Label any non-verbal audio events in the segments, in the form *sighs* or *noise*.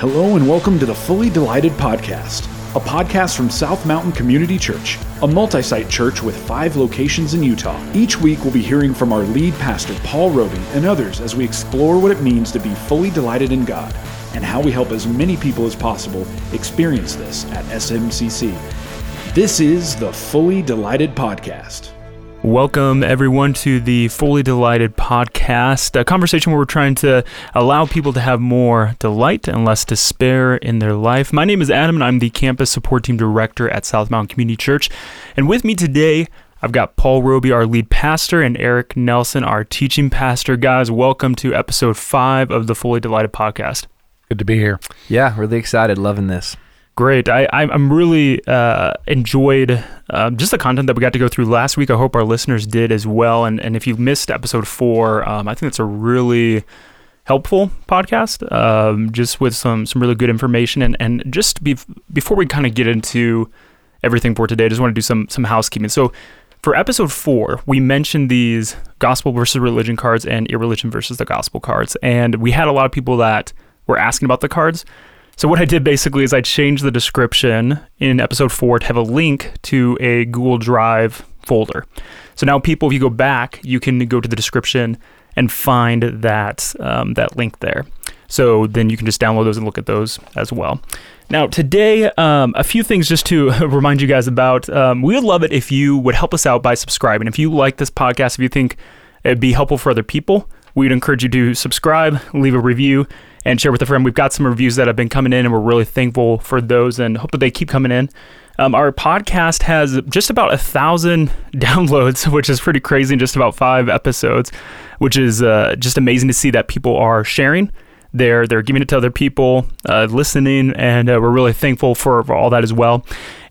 Hello and welcome to the Fully Delighted Podcast, a podcast from South Mountain Community Church, a multi site church with five locations in Utah. Each week we'll be hearing from our lead pastor, Paul Robie, and others as we explore what it means to be fully delighted in God and how we help as many people as possible experience this at SMCC. This is the Fully Delighted Podcast. Welcome, everyone, to the Fully Delighted podcast, a conversation where we're trying to allow people to have more delight and less despair in their life. My name is Adam, and I'm the Campus Support Team Director at South Mountain Community Church. And with me today, I've got Paul Robie, our lead pastor, and Eric Nelson, our teaching pastor. Guys, welcome to episode five of the Fully Delighted podcast. Good to be here. Yeah, really excited, loving this. Great. I, I'm really uh, enjoyed uh, just the content that we got to go through last week. I hope our listeners did as well. And, and if you missed episode four, um, I think it's a really helpful podcast, um, just with some some really good information. And and just be, before we kind of get into everything for today, I just want to do some some housekeeping. So for episode four, we mentioned these gospel versus religion cards and irreligion versus the gospel cards, and we had a lot of people that were asking about the cards. So what I did basically is I changed the description in episode four to have a link to a Google Drive folder. So now people, if you go back, you can go to the description and find that um, that link there. So then you can just download those and look at those as well. Now today, um, a few things just to *laughs* remind you guys about. Um, we would love it if you would help us out by subscribing. If you like this podcast, if you think it'd be helpful for other people, we'd encourage you to subscribe, leave a review and share with a friend. We've got some reviews that have been coming in, and we're really thankful for those and hope that they keep coming in. Um, our podcast has just about a thousand *laughs* downloads, which is pretty crazy in just about five episodes, which is uh, just amazing to see that people are sharing. They're they're giving it to other people, uh, listening, and uh, we're really thankful for, for all that as well.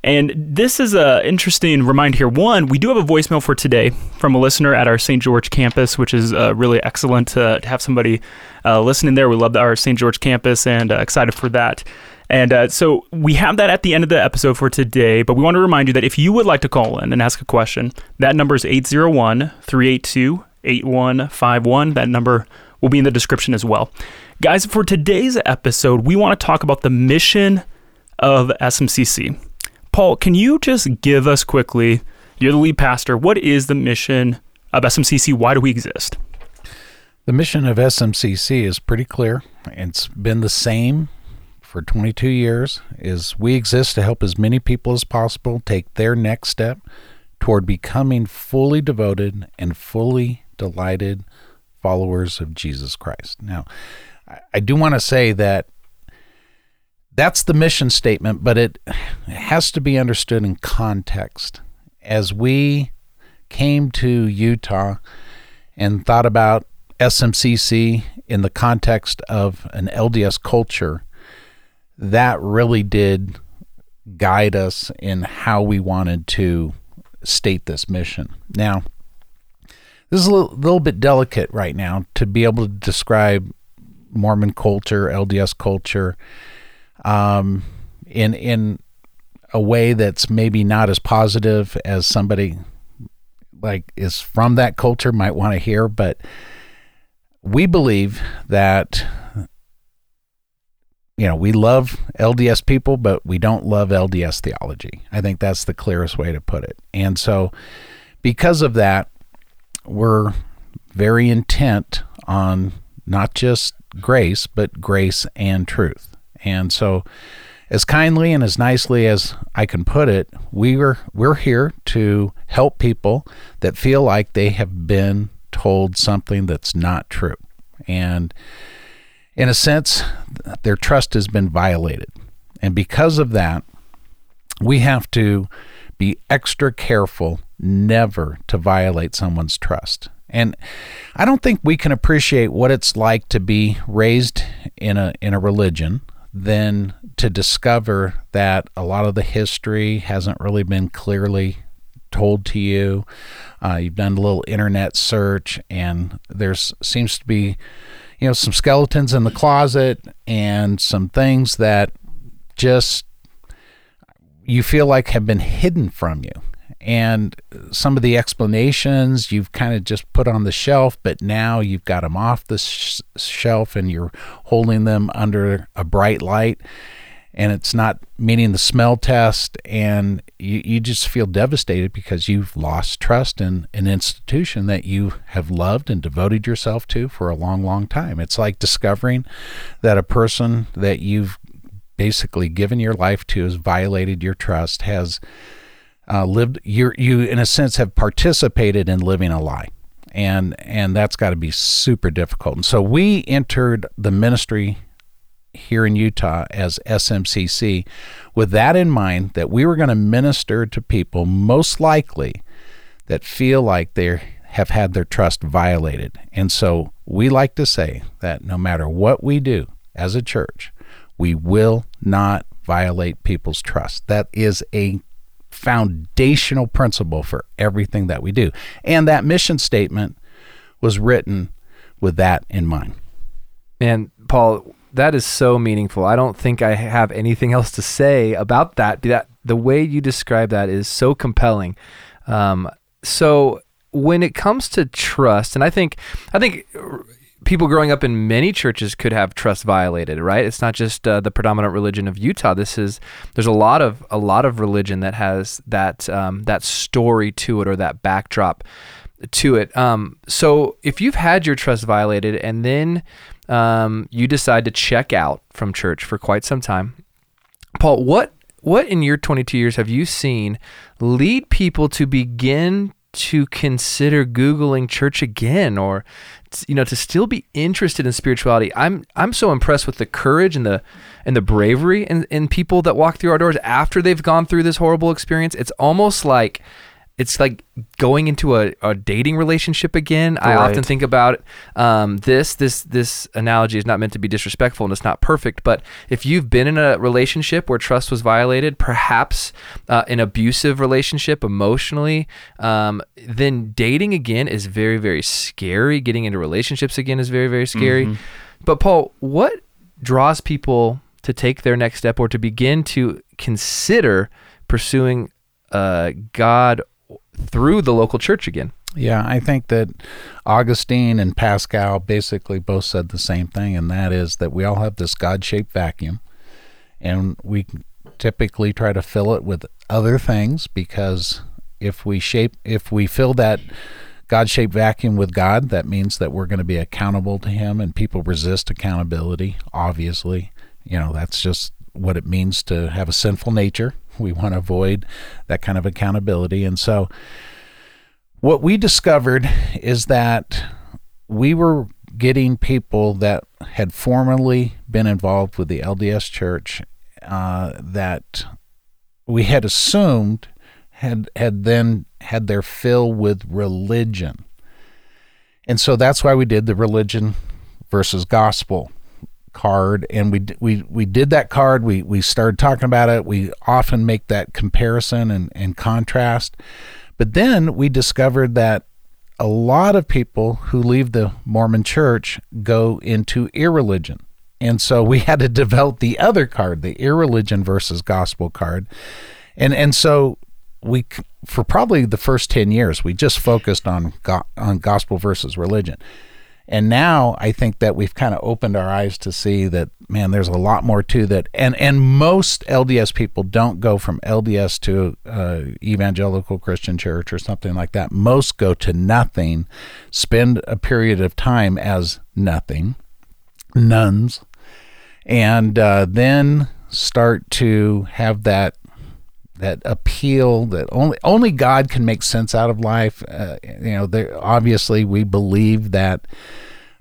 And this is an interesting reminder here. One, we do have a voicemail for today from a listener at our St. George campus, which is uh, really excellent to, to have somebody uh, listening there. We love our St. George campus and uh, excited for that. And uh, so we have that at the end of the episode for today, but we want to remind you that if you would like to call in and ask a question, that number is 801 382 8151. That number will be in the description as well. Guys, for today's episode, we want to talk about the mission of SMCC. Paul, can you just give us quickly, you're the lead pastor, what is the mission of SMCC? Why do we exist? The mission of SMCC is pretty clear. It's been the same for 22 years is we exist to help as many people as possible take their next step toward becoming fully devoted and fully delighted followers of Jesus Christ. Now, I do want to say that that's the mission statement, but it has to be understood in context. As we came to Utah and thought about SMCC in the context of an LDS culture, that really did guide us in how we wanted to state this mission. Now, this is a little, little bit delicate right now to be able to describe Mormon culture, LDS culture, um, in in a way that's maybe not as positive as somebody like is from that culture might want to hear, but we believe that you know we love LDS people, but we don't love LDS theology. I think that's the clearest way to put it. And so, because of that, we're very intent on not just grace, but grace and truth. And so, as kindly and as nicely as I can put it, we are we're here to help people that feel like they have been told something that's not true. And in a sense, their trust has been violated. And because of that, we have to be extra careful never to violate someone's trust. And I don't think we can appreciate what it's like to be raised in a in a religion than to discover that a lot of the history hasn't really been clearly told to you. Uh, you've done a little internet search, and there's seems to be, you know, some skeletons in the closet and some things that just you feel like have been hidden from you. And some of the explanations you've kind of just put on the shelf, but now you've got them off the sh- shelf and you're holding them under a bright light and it's not meeting the smell test and you, you just feel devastated because you've lost trust in an institution that you have loved and devoted yourself to for a long long time. It's like discovering that a person that you've basically given your life to has violated your trust has uh, lived you you in a sense have participated in living a lie and and that's got to be super difficult and so we entered the ministry here in Utah as SMCC with that in mind that we were going to minister to people most likely that feel like they have had their trust violated. And so we like to say that no matter what we do as a church, we will not violate people's trust. That is a foundational principle for everything that we do. And that mission statement was written with that in mind. And Paul, that is so meaningful. I don't think I have anything else to say about that. That the way you describe that is so compelling. Um, so when it comes to trust, and I think I think people growing up in many churches could have trust violated, right? It's not just uh, the predominant religion of Utah. This is there's a lot of a lot of religion that has that um, that story to it or that backdrop to it. Um, so if you've had your trust violated and then um, you decide to check out from church for quite some time. Paul, what what in your 22 years have you seen lead people to begin to consider googling church again or you know to still be interested in spirituality. I'm i'm so impressed with the courage and the and the bravery in, in people that walk through our doors after they've gone through this horrible experience. It's almost like it's like going into a, a dating relationship again. Right. I often think about um, this. This this analogy is not meant to be disrespectful and it's not perfect. But if you've been in a relationship where trust was violated, perhaps uh, an abusive relationship emotionally, um, then dating again is very very scary. Getting into relationships again is very very scary. Mm-hmm. But Paul, what draws people to take their next step or to begin to consider pursuing uh, God through the local church again. Yeah, I think that Augustine and Pascal basically both said the same thing, and that is that we all have this God shaped vacuum, and we typically try to fill it with other things because if we shape, if we fill that God shaped vacuum with God, that means that we're going to be accountable to Him, and people resist accountability, obviously. You know, that's just what it means to have a sinful nature *laughs* we want to avoid that kind of accountability. And so, what we discovered is that we were getting people that had formerly been involved with the LDS Church uh, that we had assumed had had then had their fill with religion. And so that's why we did the religion versus gospel card and we we we did that card. We we started talking about it. We often make that comparison and, and contrast. But then we discovered that a lot of people who leave the Mormon church go into irreligion. And so we *laughs* had to develop the other card the irreligion versus gospel card. And and so we for probably the first 10 years we just focused on go, on gospel versus religion and now I think that we've kind of opened our eyes to see that man, there's a lot more to that. And and most LDS people don't go from LDS to uh, evangelical Christian church or something like that. Most go to nothing, spend a period of time as nothing, nones, and uh, then start to have that that appeal that only only God can make sense out of life. Uh, you know, there, obviously we believe that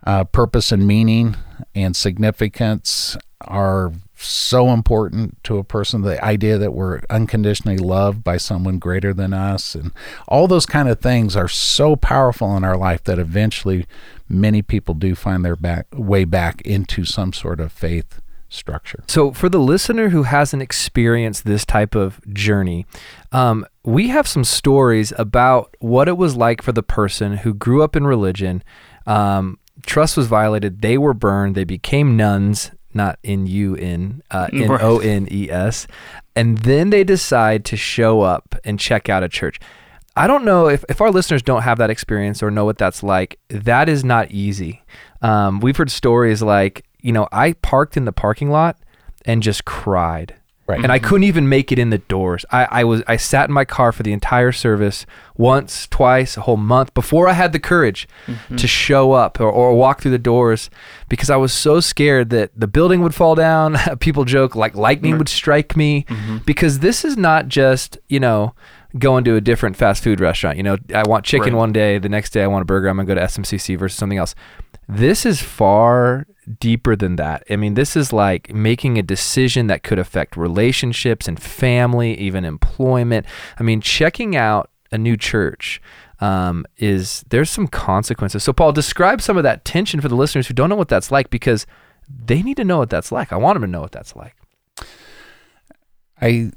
uh, purpose and meaning and significance are so important to a person. The idea that we're unconditionally loved by someone greater than us, and all those kind of things are so powerful in our life that eventually many people do find their back way back into some sort of faith structure. So, for the listener who hasn't experienced this type of journey, um, we have some stories about what it was like for the person who grew up in religion. Um, trust was violated. They were burned. They became nones, not in N U N, uh, *laughs* N O N E S. and then they decide to show up and check out a church. I don't know if, if our listeners don't have that experience or know what that's like. That is not easy. Um, we've heard stories like, you know, I parked in the parking lot and just cried. Right. And I couldn't even make it in the doors. I, I was I sat in my car for the entire service once, twice, a whole month before I had the courage mm-hmm. to show up or, or walk through the doors because I was so scared that the building would fall down. *laughs* People joke like lightning would strike me mm-hmm. because this is not just, you know, going to a different fast food restaurant. You know, I want chicken Right. one day, the next day I want a burger, I'm gonna go to SMCC versus something else. This is far deeper than that. I mean, this is like making a decision that could affect relationships and family, even employment. I mean, checking out a new church um, is there's some consequences. So, Paul, describe some of that tension for the listeners who don't know what that's like because they need to know what that's like. I want them to know what that's like. I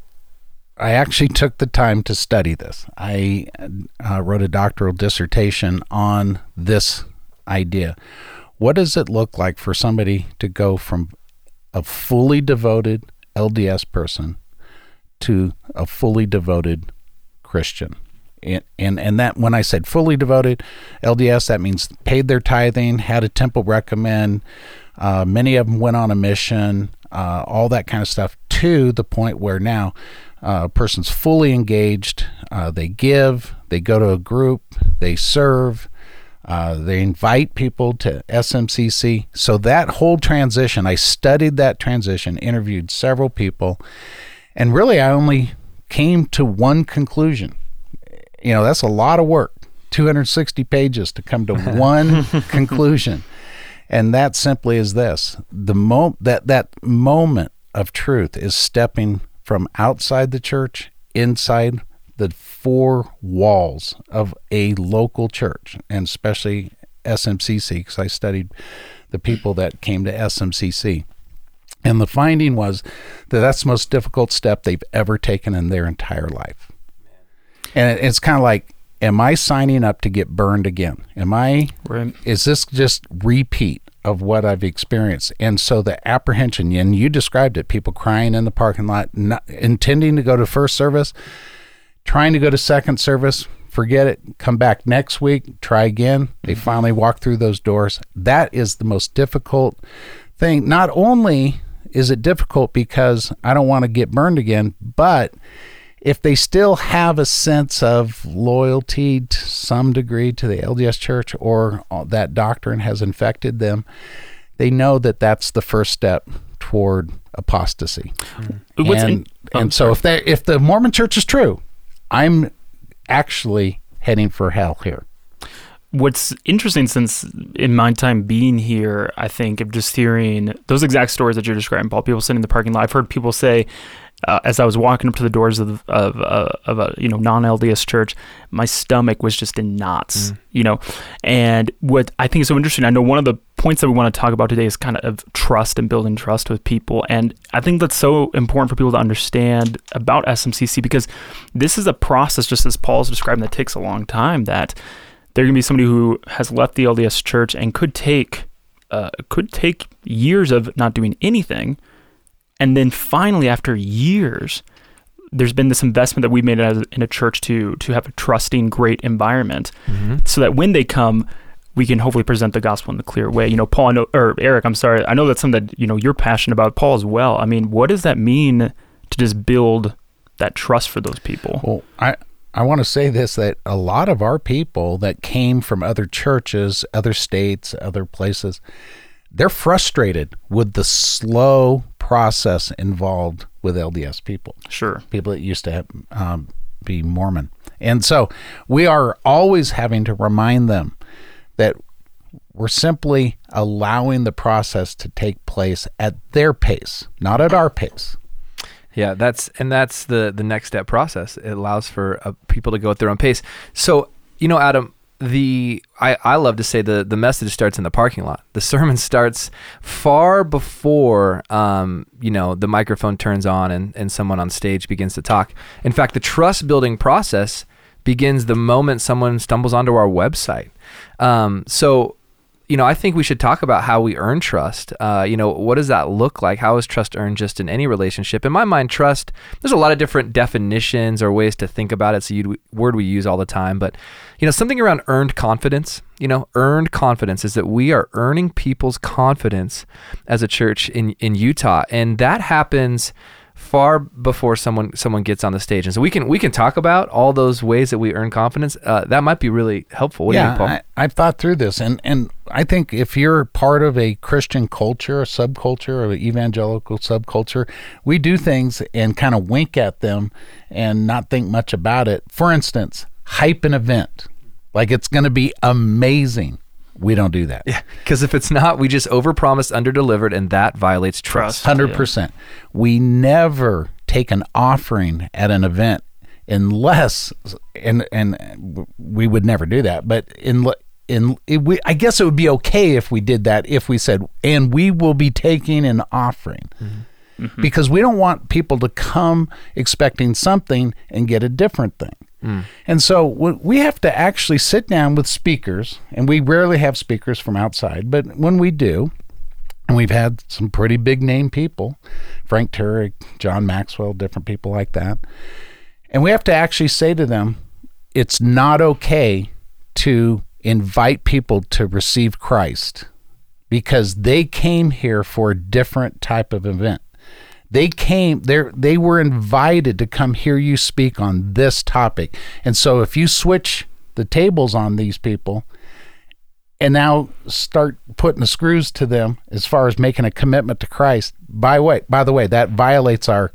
I actually took the time to study this. I uh, wrote a doctoral dissertation on this idea. What does it look like for somebody to go from a fully devoted LDS person to a fully devoted Christian? And, and and that when I said fully devoted LDS, that means paid their tithing, had a temple recommend. Uh, many of them went on a mission, uh, all that kind of stuff. To the point where now uh, a person's fully engaged. Uh, they give, they go to a group, they serve, uh, they invite people to SMCC. So that whole transition, I studied that transition, interviewed several people, and really I only came to one conclusion you know that's a lot of work 260 pages to come to *laughs* one conclusion and that simply is this the mo- that that moment of truth is stepping from outside the church inside the four walls of a local church and especially SMCC because I studied the people that came to SMCC and the finding was that that's the most difficult step they've ever taken in their entire life. And it's kind of like am i signing up to get burned again? Am i Right. is this just repeat of what i've experienced? And so the apprehension and you described it people crying in the parking lot not intending to go to first service trying to go to second service forget it come back next week try again. They mm-hmm. finally walk through those doors. That is the most difficult thing. Not only is it difficult because i don't want to get burned again but if they still have a sense of loyalty to some degree to the LDS church or that doctrine has infected them, they know that that's the first step toward apostasy. Mm-hmm. What's and in- oh, and so if they if the Mormon church is true, I'm actually heading for hell here. what's interesting since in my time being here, I think of just hearing those exact stories that you're describing, Paul. People sitting in the parking lot. I've heard people say, uh, as I was walking up to the doors of of, uh, of a you know non LDS church, my stomach was just in knots. You know, and what I think is so interesting. I know one of the points that we want to talk about today is kind of trust and building trust with people, and I think that's so important for people to understand about SMCC because this is a process, just as Paul's describing, that takes a long time. That there can be somebody who has left the LDS church and could take uh, could take years of not doing anything, and then finally, after years, there's been this investment that we've made as in a church to to have a trusting, great environment, mm-hmm. so that when they come, we can hopefully present the gospel in a clear way. You know, Paul, I know, or Eric, I'm sorry, I know that's something that you know you're passionate about, Paul as well. I mean, what does that mean to just build that trust for those people? Well, I I want to say this that a lot of our people that came from other churches, other states, other places, they're frustrated with the slow process involved with LDS people. Sure. people that used to have, um, be Mormon. And so we are always having to remind them that we're simply allowing the process to take place at their pace, not at our pace. Yeah, that's and that's the the next step process. It allows for uh, people to go at their own pace. So you know, Adam, the I, I love to say the the message starts in the parking lot. The sermon *laughs* starts far before um, you know the microphone turns on and and someone on stage begins to talk. In fact, the trust building process begins the moment someone stumbles onto our website. Um, so you know, I think we should talk about how we earn trust. Uh, you know, what does that look like? How is trust earned just in any relationship? In my mind, trust, there's a lot of different definitions or ways to think about it. It's a word we use all the time. But, you know, something around earned confidence, you know, earned confidence is that we are earning people's confidence as a church in, in Utah. And that happens far before someone someone gets on the stage. And so we can we can talk about all those ways that we earn confidence. Uh, that might be really helpful. What yeah, do you think, I, I've thought through this, and and I think if you're part of a Christian culture, a subculture, or an evangelical subculture, we do things and kind of wink at them and not think much about it. For instance, hype an event like it's going to be amazing. We don't do that. Yeah, because if it's not, we just overpromised, underdelivered, and that violates trust. Hundred percent. We never take an offering at an event unless, and and we would never do that. But in in it, we, I guess it would be okay if we did that if we said, and we will be taking an offering. Mm-hmm. Mm-hmm. Because we don't want people to come expecting something and get a different thing. And so we have to actually sit down with speakers, and we rarely have speakers from outside, but when we do, and we've had some pretty big name people Frank Turek, John Maxwell, different people like that. And we have to actually say to them, it's not okay to invite people to receive Christ because they came here for a different type of event. They came they they were invited to come hear you speak on this topic. And so if you switch the tables on these people and now start putting the screws to them as far as making a commitment to Christ, by way by the way, that violates our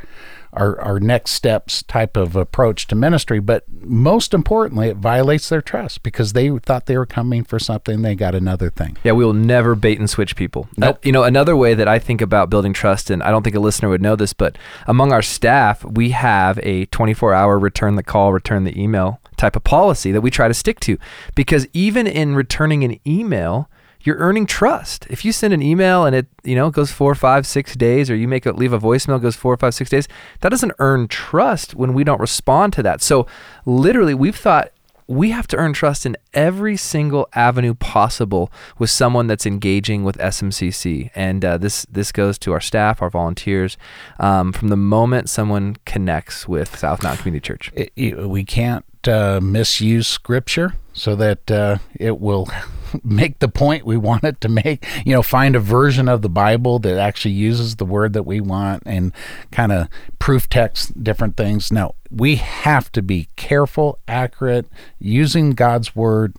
our, our next steps type of approach to ministry. But most importantly, it violates their trust because they thought they were coming for something, they got another thing. Yeah, we will never bait and switch people. Nope. Uh, you know, another way that I think about building trust, and I don't think a listener would know this, but among our staff, we have a 24 hour return the call, return the email type of policy that we try to stick to. Because even in returning an email, you're earning trust. If you send an email and it, you know, goes four, five, six days, or you make a leave a voicemail goes four, five, six days, that doesn't earn trust when we don't respond to that. So literally, we've thought we have to earn trust in every single avenue possible with someone that's engaging with SMCC. And uh, this this goes to our staff, our volunteers. Um, from the moment someone connects with South Mountain Community Church, it, it, we can't uh, misuse Scripture so that uh, it will *laughs* make the point we want it to make. You know, find a version of the Bible that actually uses the word that we want and kind of proof text different things. No, we have to be careful, accurate. Using God's word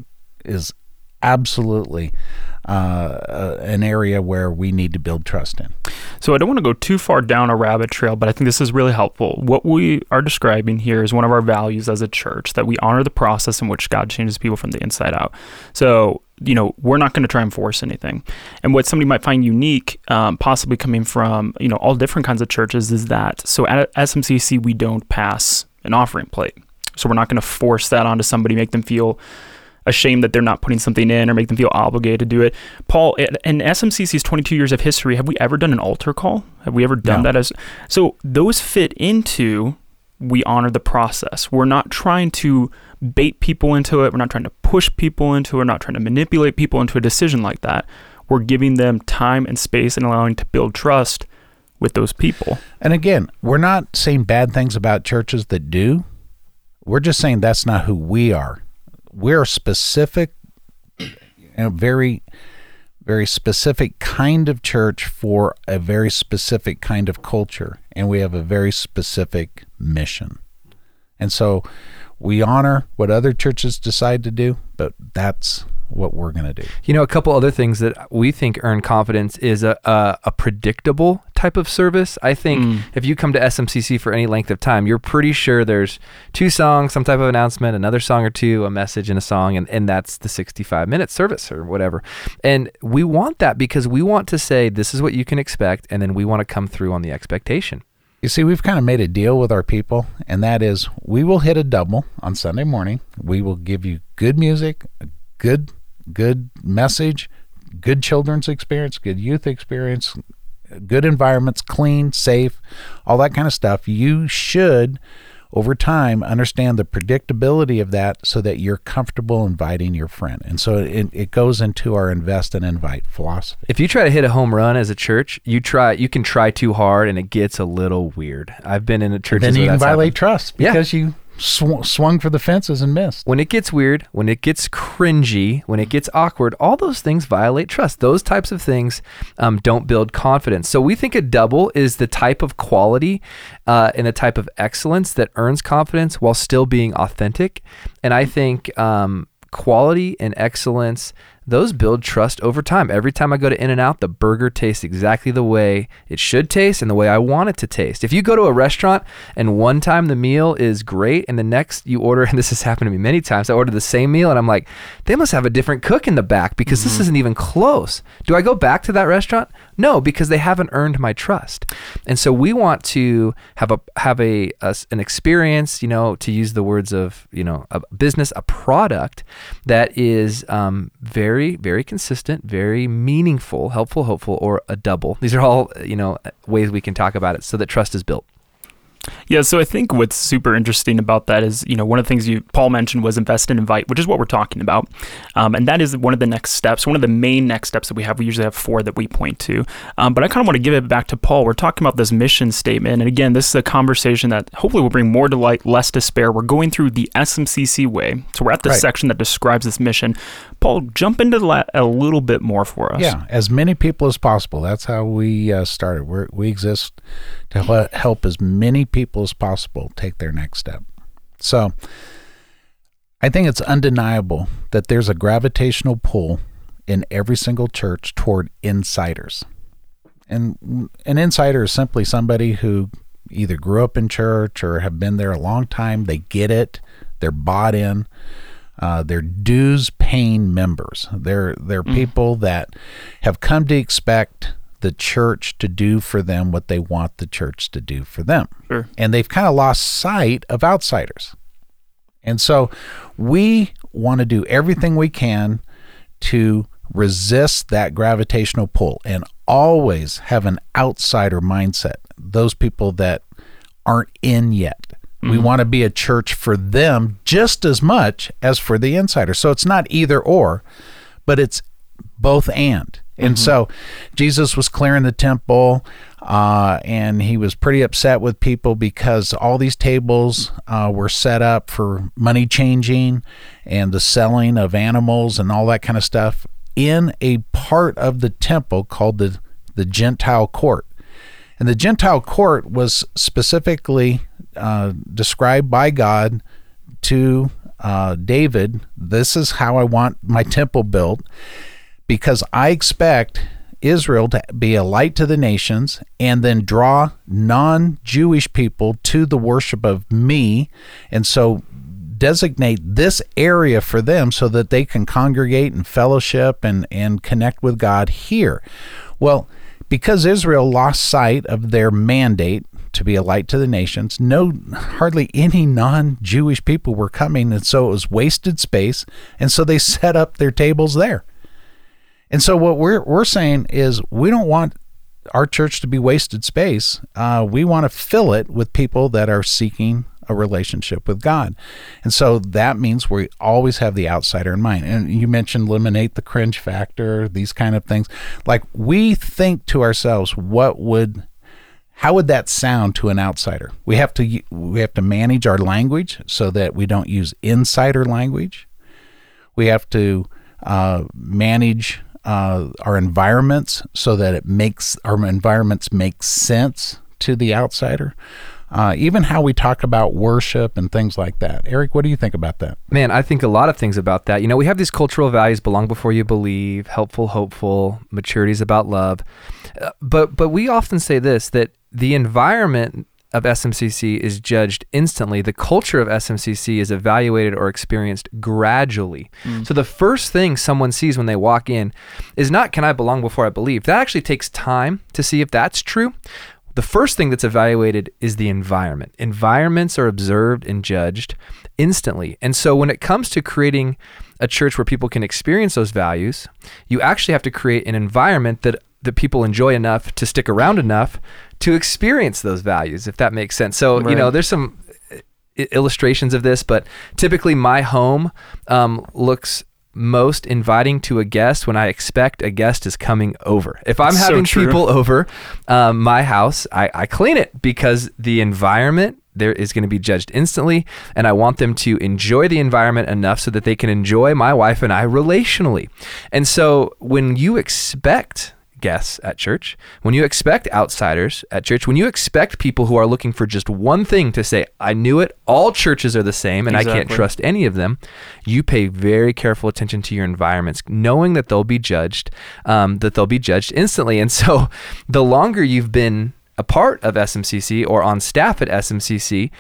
is absolutely uh, an area where we need to build trust in. So I don't want to go too far down a rabbit trail, but I think this is really helpful. What we are describing here is one of our values as a church that we honor the process in which God changes people from the inside out. So you know we're not going to try and force anything and what somebody might find unique um, possibly coming from you know all different kinds of churches is that so at smcc we don't pass an offering plate so we're not going to force that onto somebody make them feel ashamed that they're not putting something in or make them feel obligated to do it. Paul, in SMCC's 22 years of history, have we ever done an altar call? Have we ever done no. that as so those fit into we honor the process. We're not trying to bait people into it. We're not trying to push people into it. We're not trying to manipulate people into a decision like that. We're giving them time and space and allowing to build trust with those people. And again, we're not saying bad things about churches that do. We're just saying that's not who we are we're a specific, a very, very specific kind of church for a very specific kind of culture, and we have a very specific mission. And so we honor what other churches decide to do, but that's what we're going to do. You know, a couple other things that we think earn confidence is a, a, a predictable type of service. I think mm. if you come to SMCC for any length of time, you're pretty sure there's two songs, some type of announcement, another song or two, a message and a song, and, and that's the 65 minute service or whatever. And we want that because we want to say, this is what you can expect, and then we want to come through on the expectation. You see, we've kind of made a deal with our people, and that is we will hit a double on Sunday morning. We will give you good music, good good message, good children's experience, good youth experience, good environments, clean, safe, all that kind of stuff. You should over time, understand the predictability of that so that you're comfortable inviting your friend. And so it, it goes into our invest and invite philosophy. If you try to hit a home run as a church, you try you can try too hard and it gets a little weird. I've been in a church. then you can violate happened. trust Yeah. because you sw- swung for the fences and missed. When it gets weird, when it gets cringy, when it gets awkward, all those things violate trust. Those types of things um, don't build confidence. So we think a double is the type of quality uh, and a type of excellence that earns confidence while still being authentic. And I think um, quality and excellence those build trust over time. Every time I go to In-N-Out, the burger tastes exactly the way it should taste and the way I want it to taste. If you go to a restaurant and one time the meal is great and the next you order, *laughs* and this has happened to me many times, I order the same meal and I'm like, they must have a different cook in the back because this isn't even close. Do I go back to that restaurant? No, because they haven't earned my trust. And so we want to have a have a, a an experience, you know, to use the words of you know a business, a product that is um, very very consistent, very meaningful, helpful, hopeful, or a double. These are all you know ways we can talk about it, so that trust is built. Yeah, so I think what's super interesting about that is, you know, one of the things you Paul mentioned was invest and invite, which is what we're talking about, um, and that is one of the next steps, one of the main next steps that we have. We usually have four that we point to, um, but I kind of want to give it back to Paul. We're talking about this mission statement, and again, this is a conversation that hopefully will bring more delight, less despair. We're going through the SMCC way, so we're at the Right. section that describes this mission. Paul, jump into that a little bit more for us. Yeah, as many people as possible. That's how we uh, started. We're, we exist to help as many people as possible take their next step. So I think it's undeniable that there's a gravitational pull in every single church toward insiders. And an insider is simply somebody who either grew up in church or have been there a long time. They get it, they're bought in. Uh, they're dues paying members. They're they're people that have come to expect the church to do for them what they want the church to do for them. Sure. And they've kind of lost sight of outsiders. And so we want to do everything we can to resist that gravitational pull and always have an outsider mindset. Those people that aren't in yet. We mm-hmm. want to be a church for them just as much as for the insider. So it's not either or, but it's both and. And so Jesus was clearing the temple, uh, and he was pretty upset with people because all these tables uh, were set up for money changing and the selling of animals and all that kind of stuff in a part of the temple called the, the Gentile court. And the Gentile court was specifically uh, described by God to uh, David. This is how I want my temple built because I expect Israel to be a light to the nations and then draw non Jewish people to the worship of me. And so designate this area for them so that they can congregate and fellowship and, and connect with God here. Well, because Israel lost sight of their mandate to be a light to the nations, no hardly any non-Jewish people were coming and so it was wasted space and so they set up their tables there. And so what we're we're saying is we don't want our church to be wasted space. Uh, we want to fill it with people that are seeking a relationship with God. And so that means we always have the outsider in mind. And you mentioned eliminate the cringe factor, these kind of things. Like we think to ourselves, what would how would that sound to an outsider? We have to we have to manage our language so that we don't use insider language. We have to uh, manage uh, our environments so that it makes our environments make sense to the outsider. Uh, even how we talk about worship and things like that. Eric, what do you think about that? Man, I think a lot of things about that. You know, we have these cultural values: belong before you believe, helpful, hopeful, maturity is about love. Uh, but but we often say this that the environment of SMCC is judged instantly. The culture of SMCC is evaluated or experienced gradually. Mm. So the first thing someone sees when they walk in is not can I belong before I believe. That actually takes time to see if that's true. The first thing that's evaluated is the environment. Environments are observed and judged instantly. And so when it comes to creating a church where people can experience those values, you actually have to create an environment that that people enjoy enough to stick around enough to experience those values if that makes sense. So, you know, there's some illustrations of this, but typically my home um, looks most inviting to a guest when I expect a guest is coming over. If I'm So having true. people over um, my house, I, I clean it because the environment there is going to be judged instantly, and I want them to enjoy the environment enough so that they can enjoy my wife and I relationally. And so when you expect guests at church, when you expect outsiders at church, when you expect people who are looking for just one thing to say, I knew it, all churches are the same and I can't trust any of them, you pay very careful attention to your environments, knowing that they'll be judged, um, that they'll be judged instantly. And so *laughs* the longer you've been a part of SMCC or on staff at SMCC,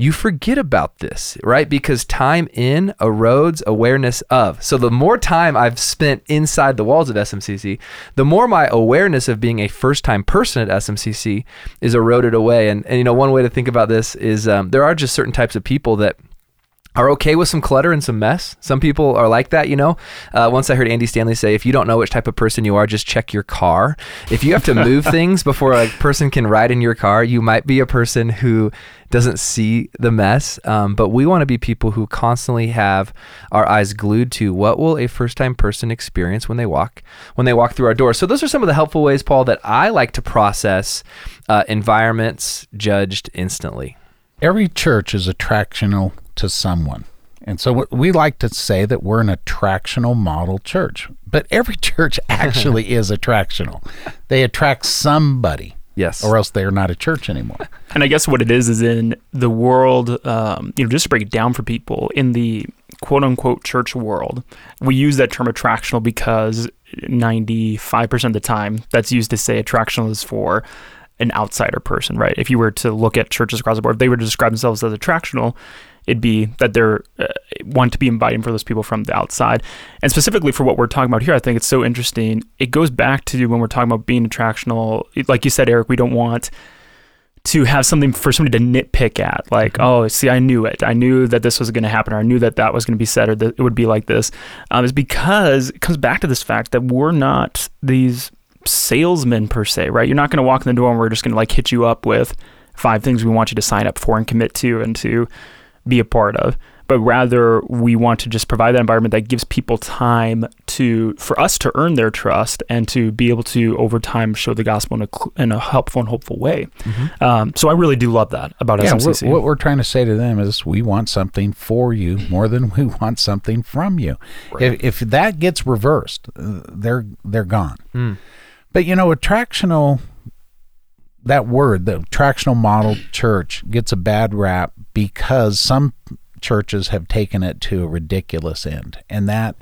you forget about this, right? Because time in erodes awareness of. So the more time I've spent inside the walls of SMCC, the more my awareness of being a first time person at SMCC is eroded away. And, and you know, one way to think about this is um, there are just certain types of people that are okay with some clutter and some mess. Some people are like that, you know. Uh, once I heard Andy Stanley say, if you don't know which type of person you are, just check your car. If you have to move *laughs* things before a person can ride in your car, you might be a person who doesn't see the mess. Um, but we want to be people who constantly have our eyes glued to what will a first-time person experience when they walk when they walk through our door. So those are some of the helpful ways, Paul, that I like to process uh, environments judged instantly. every church is attractional to someone. And so we like to say that we're an attractional model church, but every *laughs* church actually *laughs* is attractional. They attract somebody, Yes. or else they're not a church anymore. *laughs* And I guess what it is is in the world, um, you know, just to break it down for people in the quote unquote church world, we use that term attractional because 95% of the time that's used to say attractional is for an outsider person, right? If you were to look at churches across the board, if they were to describe themselves as attractional, it'd be that they're uh, want to be inviting for those people from the outside. And specifically for what we're talking about here, I think it's so interesting. It goes back to when we're talking about being attractional. Like you said, Eric, we don't want to have something for somebody to nitpick at like oh see i knew it i knew that this was going to happen or i knew that that was going to be said or that it would be like this um, is because it comes back to this fact that we're not these salesmen per se right you're not going to walk in the door and we're just going to like hit you up with five things we want you to sign up for and commit to and to be a part of but rather we want to just provide that environment that gives people time to for us to earn their trust and to be able to over time show the gospel in a, in a helpful and hopeful way. Um, so i really do love that about yeah, smcc what, what we're trying to say to them is we want something for you more than we want something from you. If, if that gets reversed, uh, they're they're gone. But you know, attractional that word, the tractional model church gets a bad rap because some churches have taken it to a ridiculous end. And that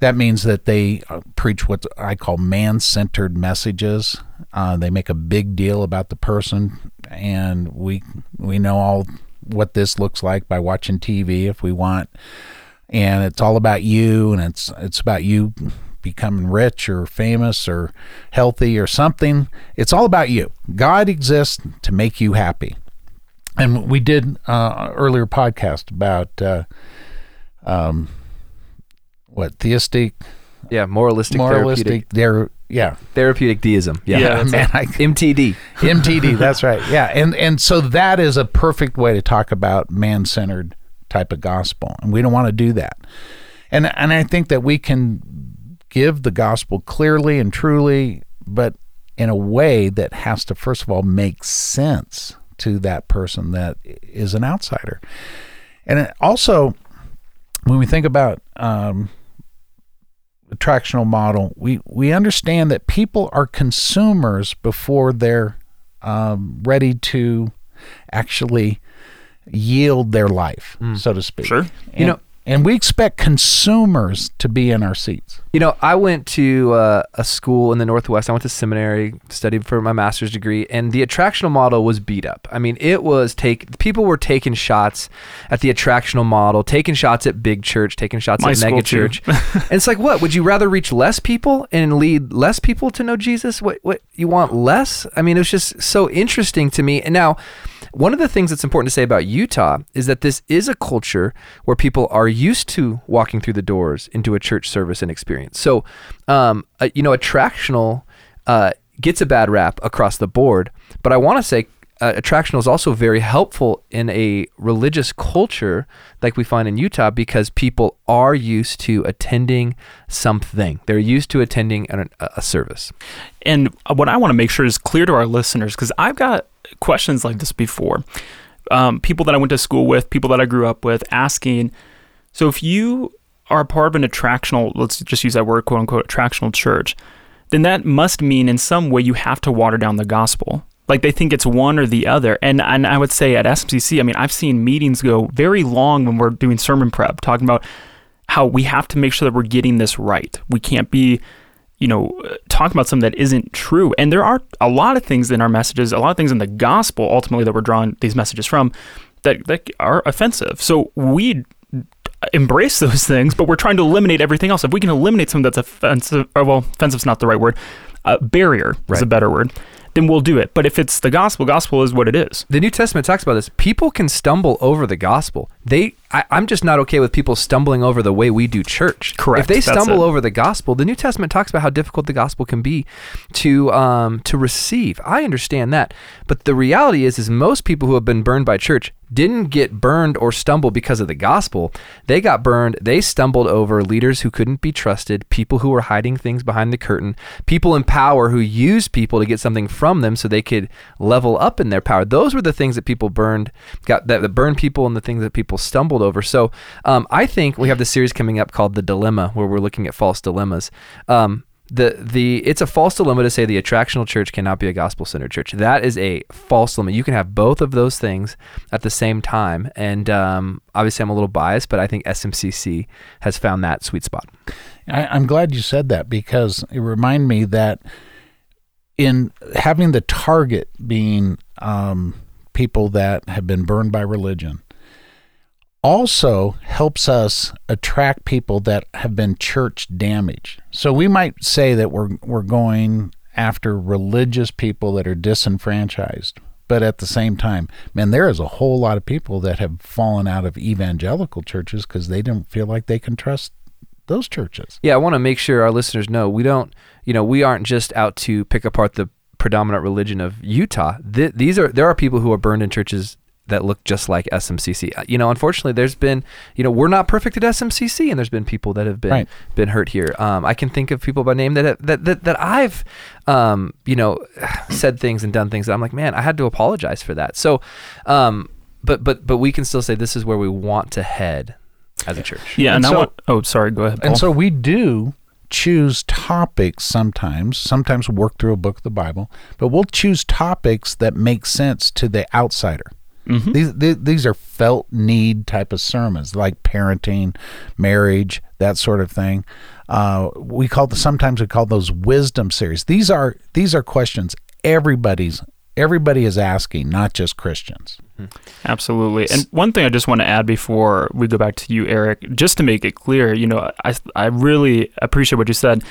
that means that they uh, preach what I call man-centered messages. Uh, they make a big deal about the person, and we we know all what this looks like by watching TV if we want. And it's all about you, and it's it's about you becoming rich or famous or healthy or something. It's all about you. God exists to make you happy. And we did uh, earlier podcast about uh, um, what theistic, Yeah, moralistic, moralistic. There, yeah, therapeutic, deism. Yeah, Yeah, man, I, *laughs* MTD. MTD. That's right. Yeah, and and so that is a perfect way to talk about man-centered type of gospel, and we don't want to do that. And and I think that we can give the gospel clearly and truly, but in a way that has to first of all make sense to that person that is an outsider, and also when we think about um, attractional model, we we understand that people are consumers before they're um, ready to actually yield their life, so to speak. Sure. And, You know- and we expect consumers to be in our seats. You know, I went to uh, a school in the Northwest. I went to seminary, studied for my master's degree, and the attractional model was beat up. I mean, it was take people were taking shots at the attractional model, taking shots at big church, taking shots My at mega church. *laughs* and it's like, what? Would you rather reach less people and lead less people to know Jesus? What? What? You want less? I mean, it was just so interesting to me. And now, one of the things that's important to say about Utah is that this is a culture where people are used to walking through the doors into a church service and experience. So, um, uh, you know, attractional uh, gets a bad rap across the board, but I want to say uh, attractional is also very helpful in a religious culture like we find in Utah because people are used to attending something. They're used to attending a, a service. And what I want to make sure is clear to our listeners, because I've got questions like this before. Um, people that I went to school with, people that I grew up with, asking, so if you are part of an attractional, let's just use that word, quote unquote, attractional church, then that must mean in some way you have to water down the gospel. Like they think it's one or the other. And and I would say at SMCC, I mean, I've seen meetings go very long when we're doing sermon prep, talking about how we have to make sure that we're getting this right. We can't be, you know, talking about something that isn't true. And there are a lot of things in our messages, a lot of things in the gospel ultimately that we're drawing these messages from that, that are offensive. So we embrace those *laughs* things, but we're trying to eliminate everything else. If we can eliminate something that's offensive, or well, offensive is not the right word, uh, barrier right. is a better word then we'll do it. But if it's the gospel, gospel is what it is. The New Testament talks about this. People can stumble over the gospel. They, I, am just not okay with people stumbling over the way we do church. Correct. If they stumble over the gospel, the New Testament talks about how difficult the gospel can be to um, to receive. I understand that, but the reality is, is most people who have been burned by church didn't get burned or stumble because of the gospel. They got burned. They stumbled over leaders who couldn't be trusted, people who were hiding things behind the curtain, people in power who used people to get something from them so they could level up in their power. Those were the things that people burned, got that, that burned people and the things that people stumbled over. So um, I think we have this series coming up called The Dilemma, where we're looking at false dilemmas. Um, the the it's a false dilemma to say the attractional church cannot be a gospel centered church. That is a false dilemma. You can have both of those things at the same time. And um, obviously, I'm a little biased, but I think SMCC has found that sweet spot. I, am glad you said that because it reminded me that in having the target being um, people that have been burned by religion also helps us attract people that have been church damaged. So we might say that we're we're going after religious people that are disenfranchised. But at the same time, man, there is a whole lot of people that have fallen out of evangelical churches because they don't feel like they can trust those churches. Yeah, I want to make sure our listeners know we don't, you know, we aren't just out to pick apart the predominant religion of Utah. Th- these are there are people who are burned in churches that look just like SMCC. Uh, you know, unfortunately, there's been, you know, we're not perfect at SMCC, and there's been people that have been right. been hurt here. Um, I can think of people by name that have, that that, that I've, um, you know, *sighs* said things and done things that I'm like, man, I had to apologize for that. So, um, but but but we can still say this is where we want to head as a church. Yeah, and, and so, I want. Oh, sorry. Go ahead. Paul. And so we do choose topics sometimes, sometimes work through a book of the Bible, but we'll choose topics that make sense to the outsider. Mm-hmm. These, these, these are felt need type of sermons, like parenting, marriage, that sort of thing. Uh, we call the, sometimes we call those wisdom series. These are these are questions everybody's everybody is asking, not just Christians. Mm-hmm. Absolutely. And one thing I just want to add before we go back to you, Eric, just to make it clear, you know, I I really appreciate what you said.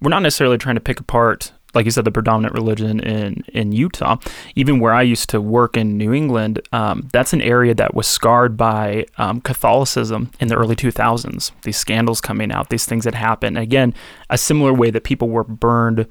We're not necessarily trying to pick apart like you said, the predominant religion in in Utah. Even where I used to work in New England, um, that's an area that was scarred by um, Catholicism in the early 2000s. These scandals coming out, these things that happened. Again, a similar way that people were burned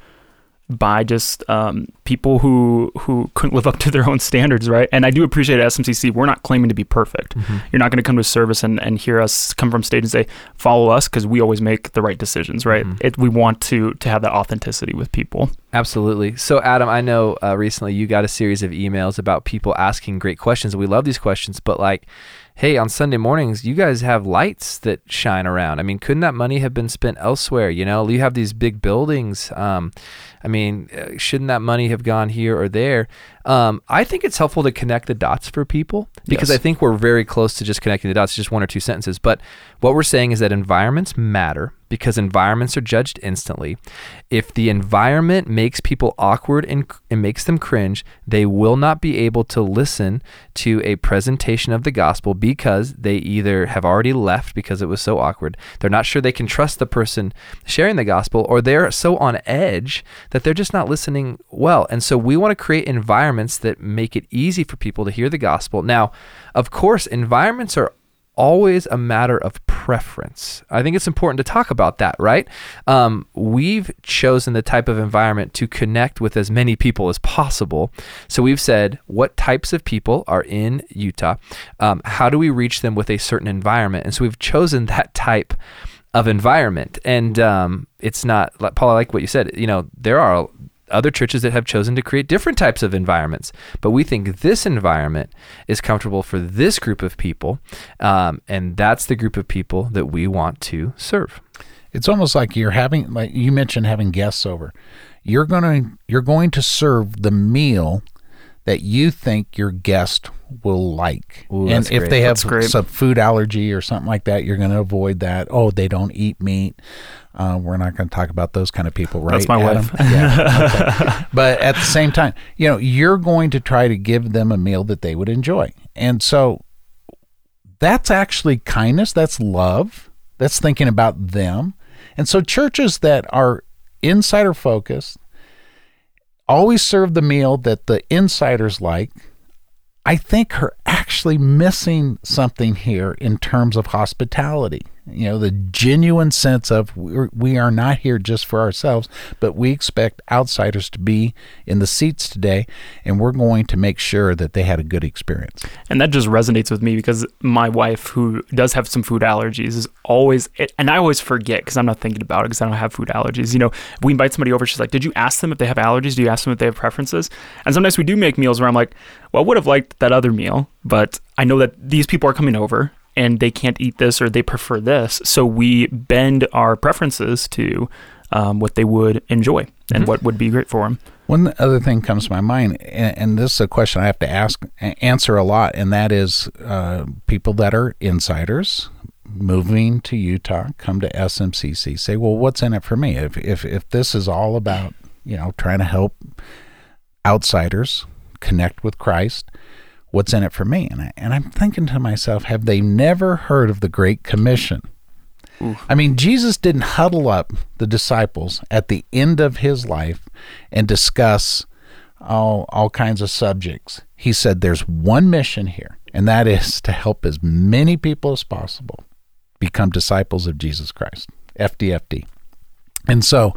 by just um, people who who couldn't live up to their own standards, right? And I do appreciate at SMCC, we're not claiming to be perfect. Mm-hmm. You're not going to come to service and, and hear us come from stage and say, follow us, because we always make the right decisions, right? Mm-hmm. It, we want to to have that authenticity with people. Absolutely. So, Adam, I know uh, recently you got a series of emails about people asking great questions. We love these questions, but like, hey, on Sunday mornings, you guys have lights that shine around. I mean, couldn't that money have been spent elsewhere? You know, you have these big buildings. Um, I mean, uh, shouldn't that money have gone here or there? Um, I think it's helpful to connect the dots for people because yes. I think we're very close to just connecting the dots, just one or two sentences. But what we're saying is that environments matter because environments are judged instantly. If the environment makes people awkward and, and makes them cringe, they will not be able to listen to a presentation of the gospel because they either have already left because it was so awkward, they're not sure they can trust the person sharing the gospel, or they're so on edge that they're just not listening well. And so we want to create environments that make it easy for people to hear the gospel. Now, of course, environments are always a matter of preference. I think it's important to talk about that, right? Um, we've chosen the type of environment to connect with as many people as possible. So we've said, what types of people are in Utah? Um, how do we reach them with a certain environment? And so we've chosen that type of environment. And um, it's not, Paul, I like what you said. You know, there are other churches that have chosen to create different types of environments. But we think this environment is comfortable for this group of people, um, and that's the group of people that we want to serve. It's almost like you're having, like you mentioned, having guests over. You're gonna you're going to serve the meal that you think your guest will like. Ooh, and if great. they have some food allergy or something like that, you're going to avoid that. Oh, they don't eat meat. Uh, we're not going to talk about those kind of people, right? That's my Adam? wife. Yeah. *laughs* okay. but at the same time, you know, you're going to try to give them a meal that they would enjoy. And so that's actually kindness. That's love. That's thinking about them. And so churches that are insider focused always serve the meal that the insiders like. I think are actually missing something here in terms of hospitality. You know, the genuine sense of we're, we are not here just for ourselves, but we expect outsiders to be in the seats today, and we're going to make sure that they had a good experience. And that just resonates with me because my wife, who does have some food allergies, is always, and I always forget because I'm not thinking about it because I don't have food allergies. You know, we invite somebody over, she's like, Did you ask them if they have allergies? Do you ask them if they have preferences? And sometimes we do make meals where I'm like, Well, I would have liked that other meal, but I know that these people are coming over and they can't eat this or they prefer this. So we bend our preferences to um, what they would enjoy and what would be great for them. One other thing comes to my mind, and, and this is a question I have to ask, answer a lot, and that is uh, people that are insiders moving to Utah, come to SMCC, say, well, what's in it for me? If, if, if this is all about, you know, trying to help outsiders connect with Christ, what's in it for me? And, I, and I'm thinking to myself, have they never heard of the Great Commission? I mean, Jesus didn't huddle up the disciples at the end of his life and discuss all, all kinds of subjects. He said, There's one mission here, and that is *laughs* to help as many people as possible become disciples of Jesus Christ. FDFD. And so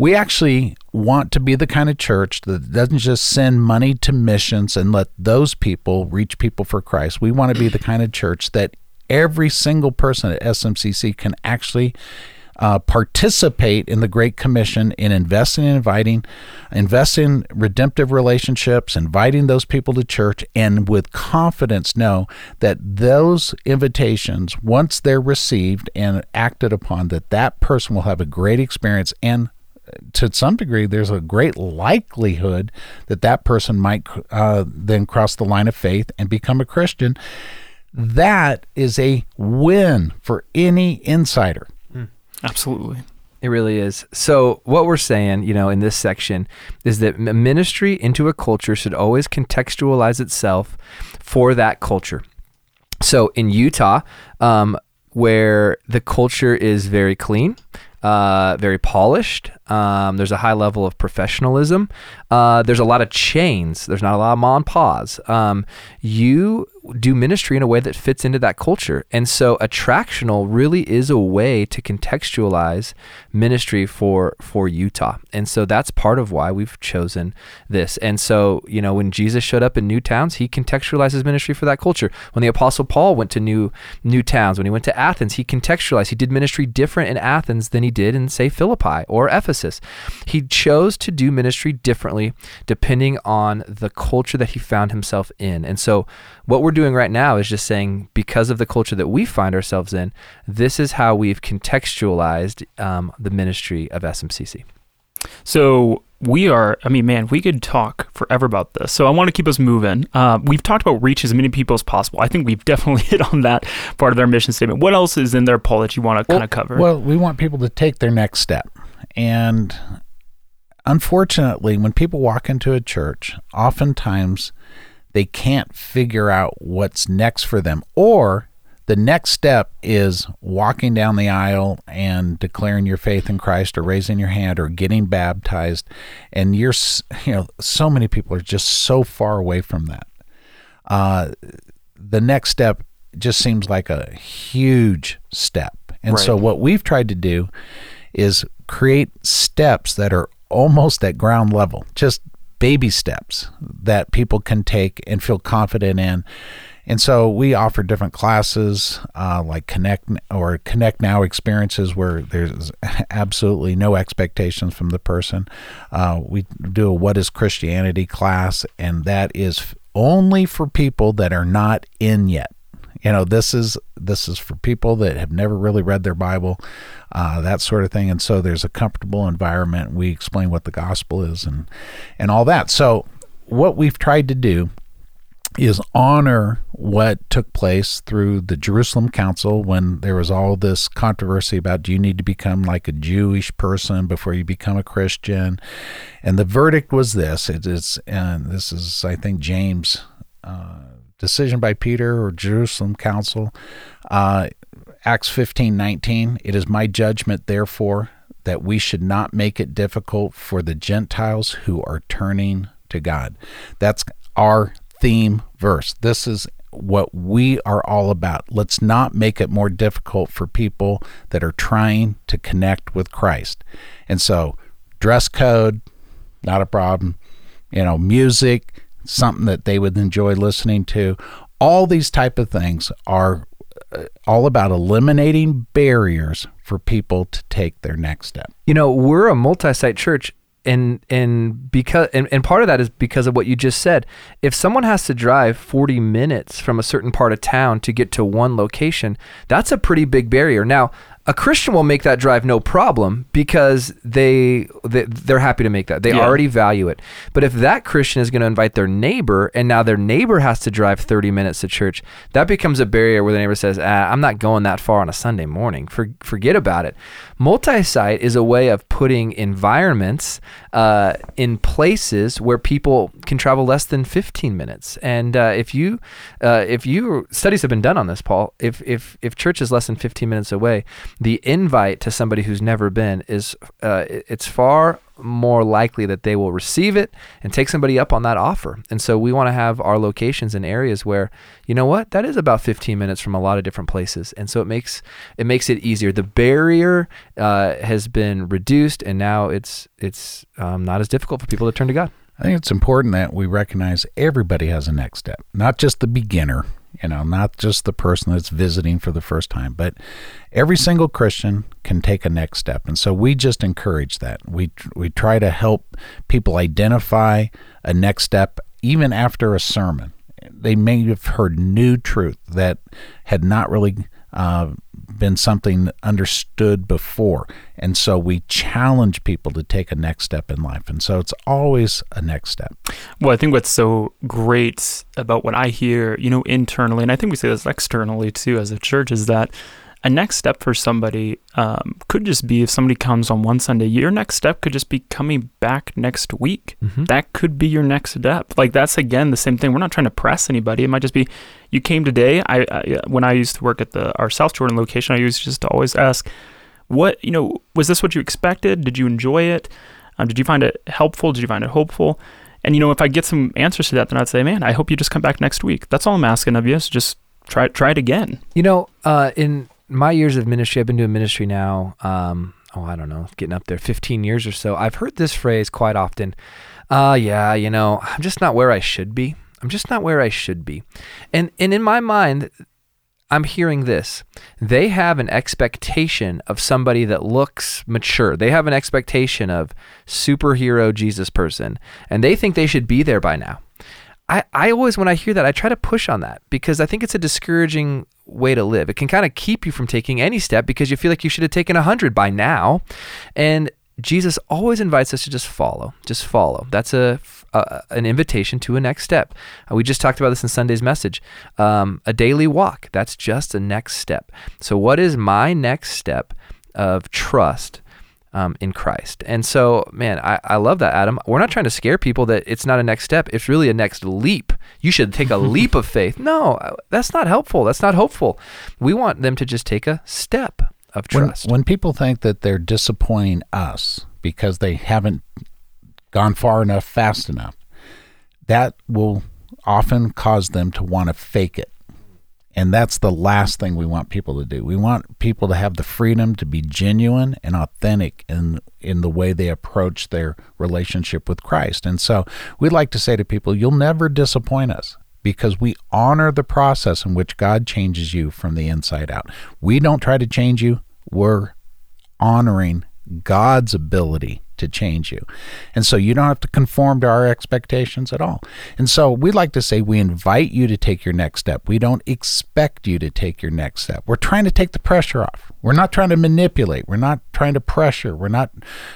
we actually want to be the kind of church that doesn't just send money to missions and let those people reach people for Christ. We want to be the kind of church that every single person at SMCC can actually uh, participate in the Great Commission in investing and inviting, investing in redemptive relationships, inviting those people to church, and with confidence know that those invitations, once they're received and acted upon, that that person will have a great experience and to some degree, there's a great likelihood that that person might uh, then cross the line of faith and become a Christian. That is a win for any insider. Absolutely. It really is. So, what we're saying, you know, in this section is that ministry into a culture should always contextualize itself for that culture. So, in Utah, um, where the culture is very clean, uh, very polished, um, there's a high level of professionalism. Uh, there's a lot of chains. There's not a lot of ma and. Um, you do ministry in a way that fits into that culture. And so attractional really is a way to contextualize ministry for for Utah. And so that's part of why we've chosen this. And so, you know, when Jesus showed up in new towns, he contextualizes ministry for that culture. When the apostle Paul went to new new towns, when he went to Athens, he contextualized. He did ministry different in Athens than he did in say Philippi or Ephesus. He chose to do ministry differently depending on the culture that he found himself in. And so what we're doing right now is just saying because of the culture that we find ourselves in, this is how we've contextualized um, the ministry of SMCC. So we are, I mean, man, we could talk forever about this. So I want to keep us moving. Uh, we've talked about reach as many people as possible. I think we've *laughs* definitely hit on that part of their mission statement. What else is in there, Paul, that you want to kind of cover? Well, we want people to take their next step. And unfortunately, when people walk into a church, oftentimes they can't figure out what's next for them. Or the next step is walking down the aisle and declaring your faith in Christ or raising your hand or getting baptized. And you're, you know, so many people are just so far away from that. Uh, the next step just seems like a huge step. And so what we've tried to do is create steps that are almost at ground level, just baby steps that people can take and feel confident in. And so we offer different classes uh, like Connect or Connect Now experiences where there's absolutely no expectations from the person. Uh, we do a What is Christianity class, and that is only for people that are not in yet you know this is this is for people that have never really read their bible uh, that sort of thing. And so there's a comfortable environment. We explain what the gospel is and and all that. So what we've tried to do is honor what took place through the Jerusalem Council when there was all this controversy about do you need to become like a Jewish person before you become a Christian, and the verdict was this: it is, and this is, I think, James' uh, decision by Peter or Jerusalem Council, uh, Acts fifteen nineteen. It is my judgment, therefore, that we should not make it difficult for the Gentiles who are turning to God. That's our theme verse. This is what we are all about. Let's not make it more difficult for people that are trying to connect with Christ. And so, dress code, not a problem. You know, music, something that they would enjoy listening to. All these type of things are uh, all about eliminating barriers for people to take their next step. You know, we're a multi-site church and and because and, and part of that is because of what you just said. If someone has to drive 40 minutes from a certain part of town to get to one location, that's a pretty big barrier. Now, a Christian will make that drive no problem because they, they they're happy to make that. They Yeah. already value it. But if that Christian is going to invite their neighbor and now their neighbor has to drive 30 minutes to church, that becomes a barrier where the neighbor says, ah, "I'm not going that far on a Sunday morning. For, forget about it." Multi-site is a way of putting environments uh, in places where people can travel less than 15 minutes. And uh, if you uh, if you studies have been done on this, Paul, if if if church is less than 15 minutes away, the invite to somebody who's never been is uh, it's far more likely that they will receive it and take somebody up on that offer. And so we want to have our locations in areas where, you know what, that is about 15 minutes from a lot of different places. And so it makes it makes it easier. The barrier uh, has been reduced, and now it's it's um, not as difficult for people to turn to God. I think it's important that we recognize everybody has a next step, not just the beginner, you know, not just the person that's visiting for the first time, but every single Christian can take a next step. And so we just encourage that. We we try to help people identify a next step even after a sermon. They may have heard new truth that had not really uh, been something understood before. And so we challenge people to take a next step in life. And so it's always a next step. Well, I think what's so great about what I hear, you know, internally, and I think we say this externally too as a church, is that a next step for somebody um, could just be if somebody comes on one Sunday, your next step could just be coming back next week. That could be your next step. Like that's again the same thing. We're not trying to press anybody. It might just be you came today. I, I when I used to work at the our South Jordan location, I used just to always ask, what you know was this what you expected? Did you enjoy it? Um, did you find it helpful? Did you find it hopeful? And you know, if I get some answers to that, then I'd say, man, I hope you just come back next week. That's all I'm asking of you. Is just try try it again. You know, uh, in my years of ministry, I've been doing ministry now. Um, oh, I don't know, getting up there, 15 years or so. I've heard this phrase quite often. Uh, yeah, you know, I'm just not where I should be. I'm just not where I should be. And and in my mind, I'm hearing this. They have an expectation of somebody that looks mature. They have an expectation of superhero Jesus person, and they think they should be there by now. I, I always, when I hear that, I try to push on that because I think it's a discouraging way to live. It can kind of keep you from taking any step because you feel like you should have taken a 100 by now. And Jesus always invites us to just follow, just follow. That's a, a an invitation to a next step. Uh, we just talked about this in Sunday's message. Um, a daily walk. That's just a next step. So, what is my next step of trust? Um, in Christ. And so, man, I, I love that, Adam. We're not trying to scare people that it's not a next step. It's really a next leap. You should take a *laughs* leap of faith. No, that's not helpful. That's not hopeful. We want them to just take a step of When, trust. when people think that they're disappointing us because they haven't gone far enough fast enough, that will often cause them to want to fake it. And that's the last thing we want people to do. We want people to have the freedom to be genuine and authentic in in the way they approach their relationship with Christ. And so we'd like to say to people, you'll never disappoint us because we honor the process in which God changes you from the inside out. We don't try to change you. We're honoring God's ability to change you. And so you don't have to conform to our expectations at all. And so we like to say we invite you to take your next step. We don't expect you to take your next step. We're trying to take the pressure off. We're not trying to manipulate. We're not trying to pressure. We're not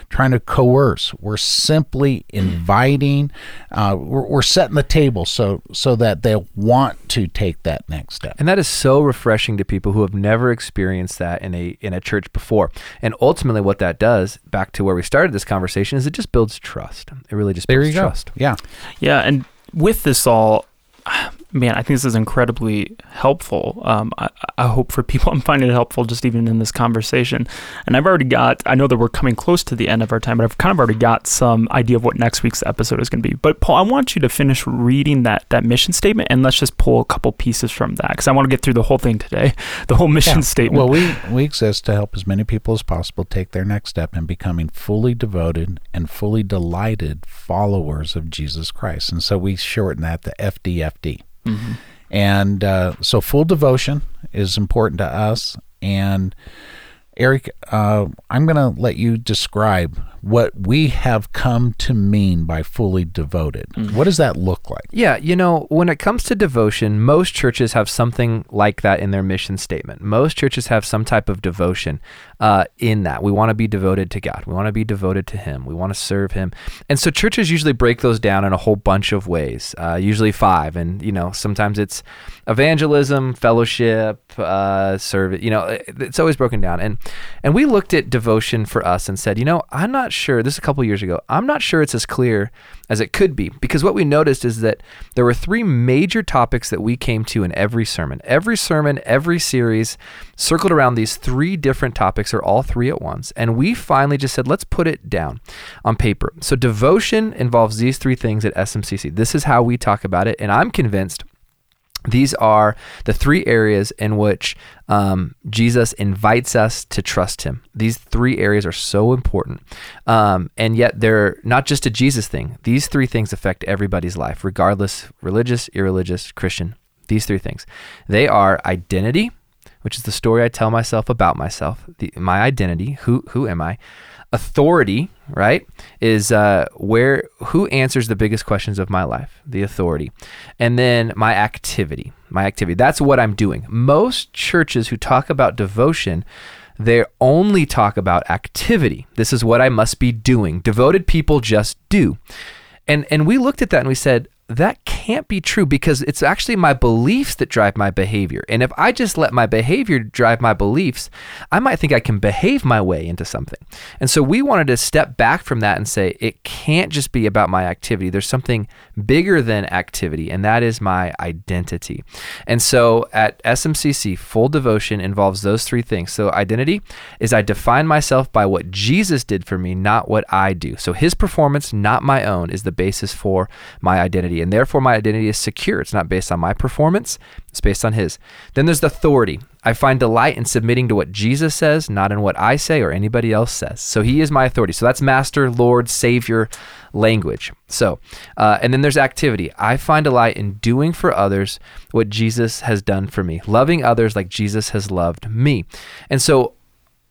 trying to coerce. We're simply inviting. Uh, we're, we're setting the table so so that they'll want to take that next step. And that is so refreshing to people who have never experienced that in a in a church before. And ultimately, what that does, back to where we started this conversation, is it just builds trust. It really just there builds you go. trust. Yeah. Yeah, and with this all, man, I think this is incredibly helpful. Um, I, I hope for people, *laughs* I'm finding it helpful just even in this conversation. And I've already got, I know that we're coming close to the end of our time, but I've kind of already got some idea of what next week's episode is going to be. But Paul, I want you to finish reading that that mission statement, and let's just pull a couple pieces from that because I want to get through the whole thing today, *laughs* the whole mission Yeah. statement. Well, we, we exist to help as many people as possible take their next step in becoming fully devoted and fully delighted followers of Jesus Christ. And so we shorten that to FDFD. Mhm. And uh, so full devotion is important to us. And Eric, uh, I'm going to let you describe what we have come to mean by fully devoted. What does that look like? Yeah, you know, when it comes to devotion, most churches have something like that in their mission statement. Most churches have some type of devotion uh, in that. We want to be devoted to God. We want to be devoted to Him. We want to serve Him. And so churches usually break those down in a whole bunch of ways, uh, usually five. And, you know, sometimes it's evangelism, fellowship, uh, service. You know, it's always broken down. And and we looked at devotion for us and said, you know, I'm not sure. This is a couple years ago. I'm not sure it's as clear as it could be because what we noticed is that there were three major topics that we came to in every sermon. Every sermon, every series circled around these three different topics or all three at once. And we finally just said, let's put it down on paper. So devotion involves these three things at SMCC. This is how we talk about it. And I'm convinced these are the three areas in which um, Jesus invites us to trust Him. These three areas are so important. Um, and yet, they're not just a Jesus thing. These three things affect everybody's life, regardless religious, irreligious, Christian. These three things. They are identity, which is the story I tell myself about myself, the, my identity. Who, who am I? Authority right is uh, where who answers the biggest questions of my life? The authority. And then my activity my activity. That's what i'm doing. Most churches who talk about devotion they only talk about activity. This is what i must be doing. Devoted people just do. And and we looked at that and we said that can't be true because it's actually my beliefs that drive my behavior. And if I just let my behavior drive my beliefs, I might think I can behave my way into something. And so we wanted to step back from that and say it can't just be about my activity. There's something bigger than activity, and that is my identity. And so at SMCC, full devotion involves those three things. So identity is I define myself by what Jesus did for me, not what I do. So his performance, not my own, is the basis for my identity. And therefore, my identity is secure. It's not based on my performance, it's based on his. Then there's the authority. I find delight in submitting to what Jesus says, not in what I say or anybody else says. So he is my authority. So that's master, Lord, Savior language. So, uh, and then there's activity. I find delight in doing for others what Jesus has done for me, loving others like Jesus has loved me. And so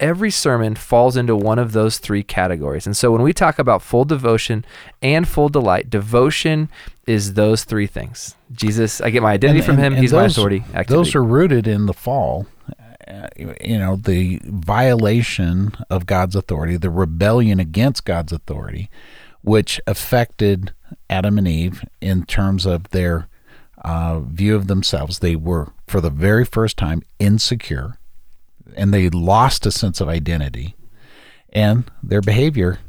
every sermon falls into one of those three categories. And so when we talk about full devotion and full delight, devotion is those three things. Jesus, I get my identity And- from and- him. and He's my authority. Activity. Those are rooted in the fall. Uh, you know, the violation of God's authority, the rebellion against God's authority, which affected Adam and Eve in terms of their uh, view of themselves. They were, for the very first time, insecure, and they lost a sense of identity, and their behavior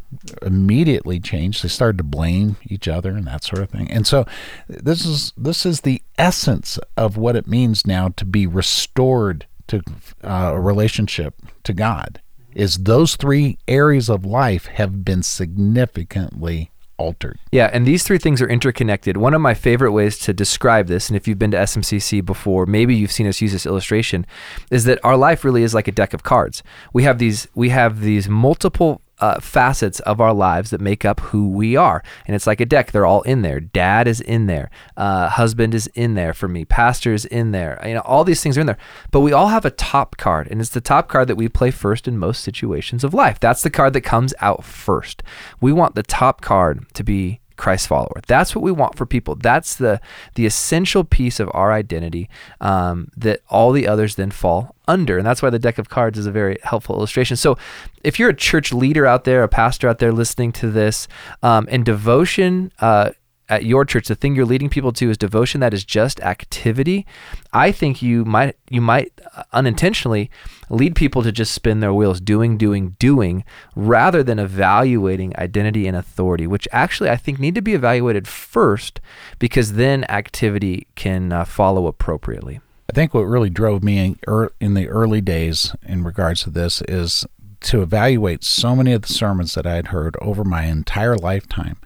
immediately changed. They started to blame each other and that sort of thing. And so this is this is the essence of what it means now to be restored to uh, a relationship to God. Is those three areas of life have been significantly altered. Yeah, and these three things are interconnected. One of my favorite ways to describe this, and if you've been to SMCC before, maybe you've seen us use this illustration, is that our life really is like a deck of cards. We have these we have these multiple uh, facets of our lives that make up who we are. And it's like a deck. They're all in there. Dad is in there. Uh, husband is in there for me. Pastor is in there. You know, all these things are in there. But we all have a top card, and it's the top card that we play first in most situations of life. That's the card that comes out first. We want the top card to be Christ follower. That's what we want for people. That's the the essential piece of our identity um, that all the others then fall under, and that's why the deck of cards is a very helpful illustration. So, if you're a church leader out there, a pastor out there listening to this, um, and devotion. Uh, at your church the thing you're leading people to is devotion that is just activity. I think you might you might unintentionally lead people to just spin their wheels doing doing doing rather than evaluating identity and authority which actually i think need to be evaluated first because then activity can uh, follow appropriately. I think what really drove me in, er, in the early days in regards to this is to evaluate so many of the sermons that I had heard over my entire lifetime,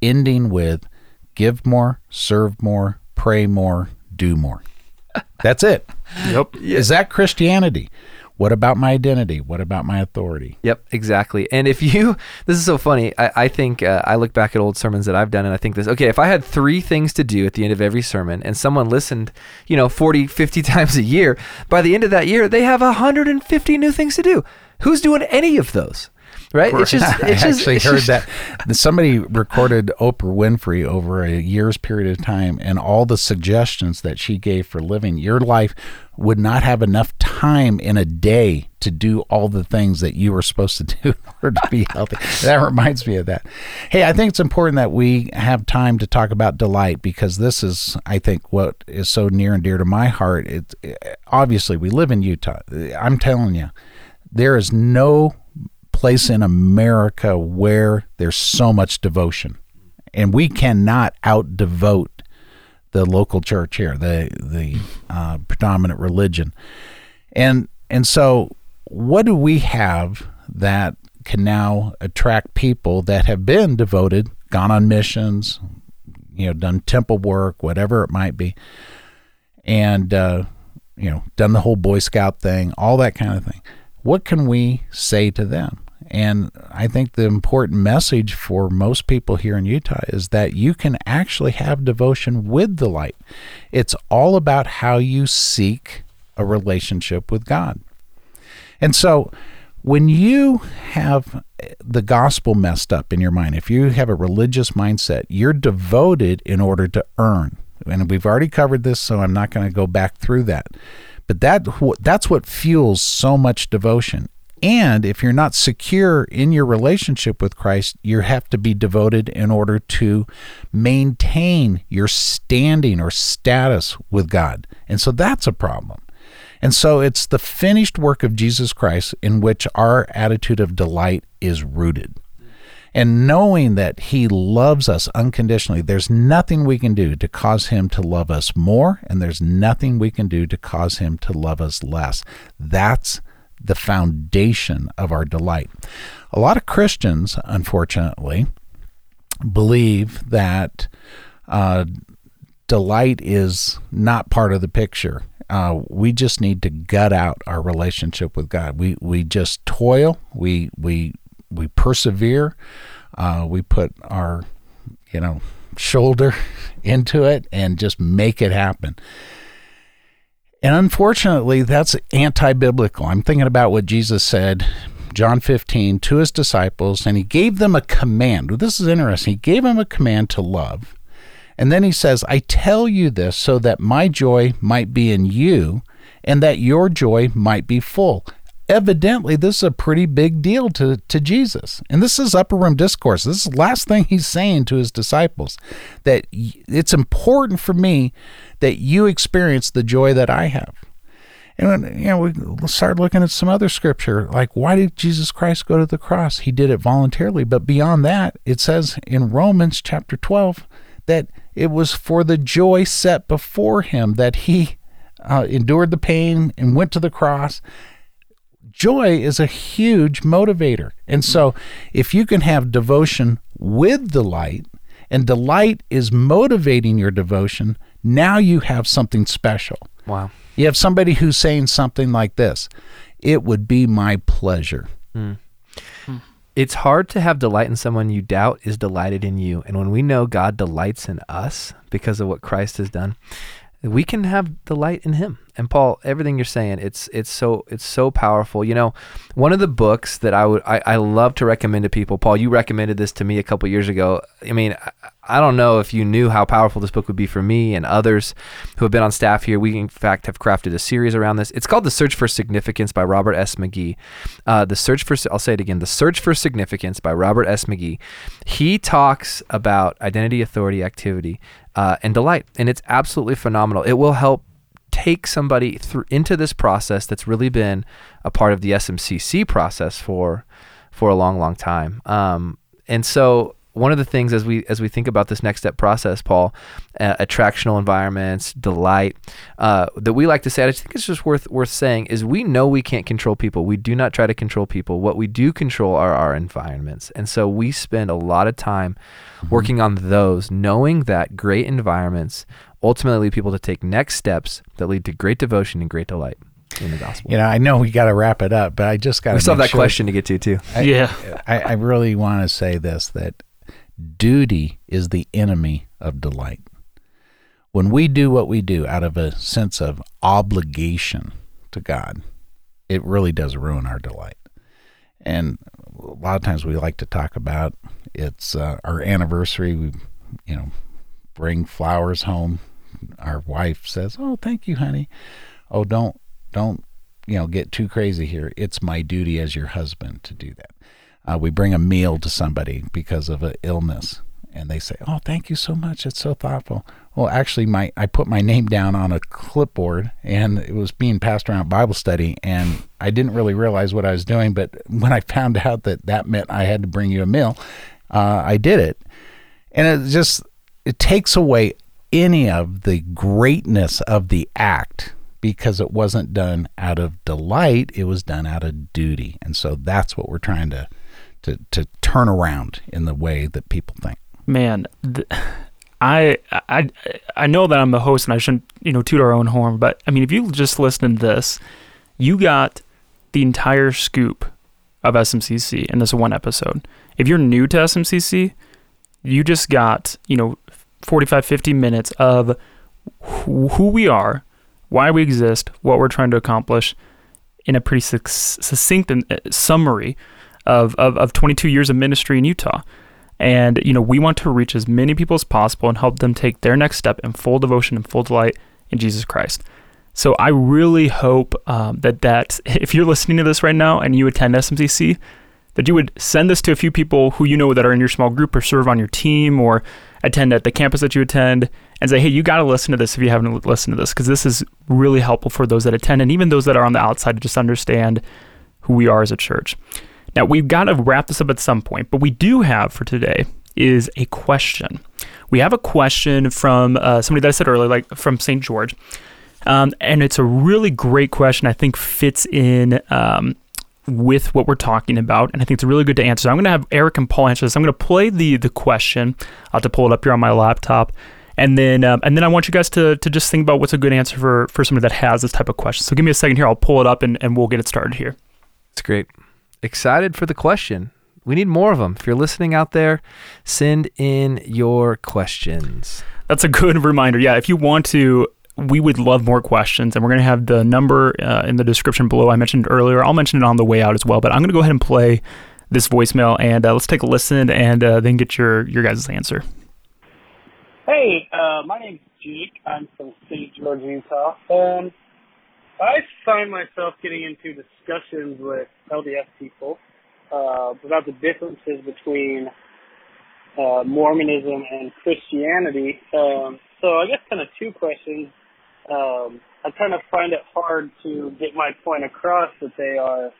ending with give more, serve more, pray more, do more. That's it. *laughs* Yep. Is that Christianity? What about my identity? What about my authority? Yep, exactly. And if you, *laughs* this is so funny. I, I think uh, I look back at old sermons that I've done and I think this, okay, if I had three things to do at the end of every sermon and someone listened, you know, 40, *laughs* 50 times a year, by the end of that year, they have 150 new things to do. Who's doing any of those? Right? It's just, *laughs* it's I actually heard just, that somebody recorded Oprah Winfrey over a year's period of time, and all the suggestions that she gave for living your life would not have enough time in a day to do all the things that you were supposed to do *laughs* in order to be healthy. that reminds me of that. Hey, I think it's important that we have time to talk about delight because this is, I think, what is so near and dear to my heart. It's eh, obviously we live in Utah. I'm telling you, there is no place in America where there's so much devotion. And we cannot out devote the local church here, the the uh, predominant religion. And and so what do we have that can now attract people that have been devoted, gone on missions, you know, done temple work, whatever it might be, and uh, you know, done the whole Boy Scout thing, all that kind of thing. What can we say to them? And I think the important message for most people here in Utah is that you can actually have devotion with the light. It's all about how you seek a relationship with God. And so when you have the gospel messed up in your mind, if you have a religious mindset, you're devoted in order to earn. And we've already covered this, so I'm not going to go back through that. But that that's what fuels so much devotion and if you're not secure in your relationship with Christ, you have to be devoted in order to maintain your standing or status with God. And so that's a problem. And so it's the finished work of Jesus Christ in which our attitude of delight is rooted. And knowing that He loves us unconditionally, there's nothing we can do to cause Him to love us more, and there's nothing we can do to cause Him to love us less. That's the foundation of our delight. A lot of Christians, unfortunately, believe that uh, delight is not part of the picture. Uh, we just need to gut out our relationship with God. We we just toil. We we we persevere. Uh, we put our you know shoulder *laughs* into it and just make it happen. And unfortunately, that's anti biblical. I'm thinking about what Jesus said, John 15, to his disciples, and he gave them a command. This is interesting. He gave them a command to love. And then he says, I tell you this so that my joy might be in you and that your joy might be full evidently this is a pretty big deal to, to Jesus. And this is upper room discourse. This is the last thing he's saying to his disciples that it's important for me that you experience the joy that I have. And you know, we start looking at some other scripture, like why did Jesus Christ go to the cross? He did it voluntarily. But beyond that, it says in Romans chapter 12 that it was for the joy set before him that he uh, endured the pain and went to the cross joy is a huge motivator. And so if you can have devotion with delight, and delight is motivating your devotion, now you have something special. Wow. You have somebody who's saying something like this It would be my pleasure. Hmm. It's hard to have delight in someone you doubt is delighted in you. And when we know God delights in us because of what Christ has done, we can have delight in him. And Paul, everything you're saying, it's it's so it's so powerful. You know, one of the books that I would I, I love to recommend to people, Paul, you recommended this to me a couple years ago. I mean, I, I don't know if you knew how powerful this book would be for me and others who have been on staff here. We in fact have crafted a series around this. It's called The Search for Significance by Robert S. McGee. Uh, the Search for I'll say it again, The Search for Significance by Robert S. McGee. He talks about identity, authority, activity, uh, and delight, and it's absolutely phenomenal. It will help take somebody through into this process that's really been a part of the SMCC process for for a long, long time. Um, and so one of the things as we as we think about this next step process, Paul, uh, attractional environments, delight, uh, that we like to say, I think it's just worth worth saying is we know we can't control people. We do not try to control people. What we do control are our environments, and so we spend a lot of time working on those, knowing that great environments ultimately lead people to take next steps that lead to great devotion and great delight in the gospel. You know, I know we got to wrap it up, but I just got we to still have that question to get to too. I, Yeah. I, I really want to say this that duty is the enemy of delight. When we do what we do out of a sense of obligation to God, it really does ruin our delight. And a lot of times we like to talk about it's uh, our anniversary. We, you know, bring flowers home. Our wife says, "Oh, thank you, honey." Oh, don't don't you know get too crazy here. It's my duty as your husband to do that. Uh, we bring a meal to somebody because of an illness, and they say, "Oh, thank you so much. It's so thoughtful." Well, actually, my I put my name down on a clipboard, and it was being passed around Bible study, and I didn't really realize what I was doing. But when I found out that that meant I had to bring you a meal, uh, I did it, and it just it takes away any of the greatness of the act because it wasn't done out of delight it was done out of duty and so that's what we're trying to to to turn around in the way that people think. Man th- I, I i know that i'm the host and i shouldn't you know toot our own horn but i mean if you just listen to this you got the entire scoop of smcc in this one episode. If you're new to smcc you just got you know 45 50 minutes of who, we are why we exist what we're trying to accomplish in a pretty suc- succinct uh, summary of, of, of 22 years of ministry in utah. And you know we want to reach as many people as possible and help them take their next step in full devotion and full delight in jesus christ. So i really hope um, that that *laughs* if you're listening to this right now and you attend smcc that you would send this to a few people who you know that are in your small group or serve on your team or attend at the campus that you attend and say hey you got to listen to this if you haven't listened to this because this is really helpful for those that attend and even those that are on the outside to just understand who we are as a church now, we've got to wrap this up at some point, but we do have for today is a question. We have a question from uh, somebody that I said earlier, like from St. George. Um, and it's a really great question. I think fits in um, with what we're talking about, and I think it's really good to answer. So I'm going to have Eric and Paul answer this. I'm going to play the the question. I'll have to pull it up here on my laptop, and then um, and then I want you guys to to just think about what's a good answer for for somebody that has this type of question. So give me a second here. I'll pull it up, and, and we'll get it started here. It's great. Excited for the question. We need more of them. If you're listening out there, send in your questions. That's a good *laughs* reminder. Yeah, if you want to, we would love more questions, and we're going to have the number uh, in the description below. I mentioned earlier. I'll mention it on the way out as well. But I'm going to go ahead and play this voicemail, and uh, let's take a listen, and uh, then get your your guys' answer. Hey, uh, my name's Jake. I'm from St. George, Utah. Um, I find myself getting into discussions with LDS people uh, about the differences between uh, Mormonism and Christianity. Um, so I guess kind of two questions. Um, I kind of find it hard to get my point across that they are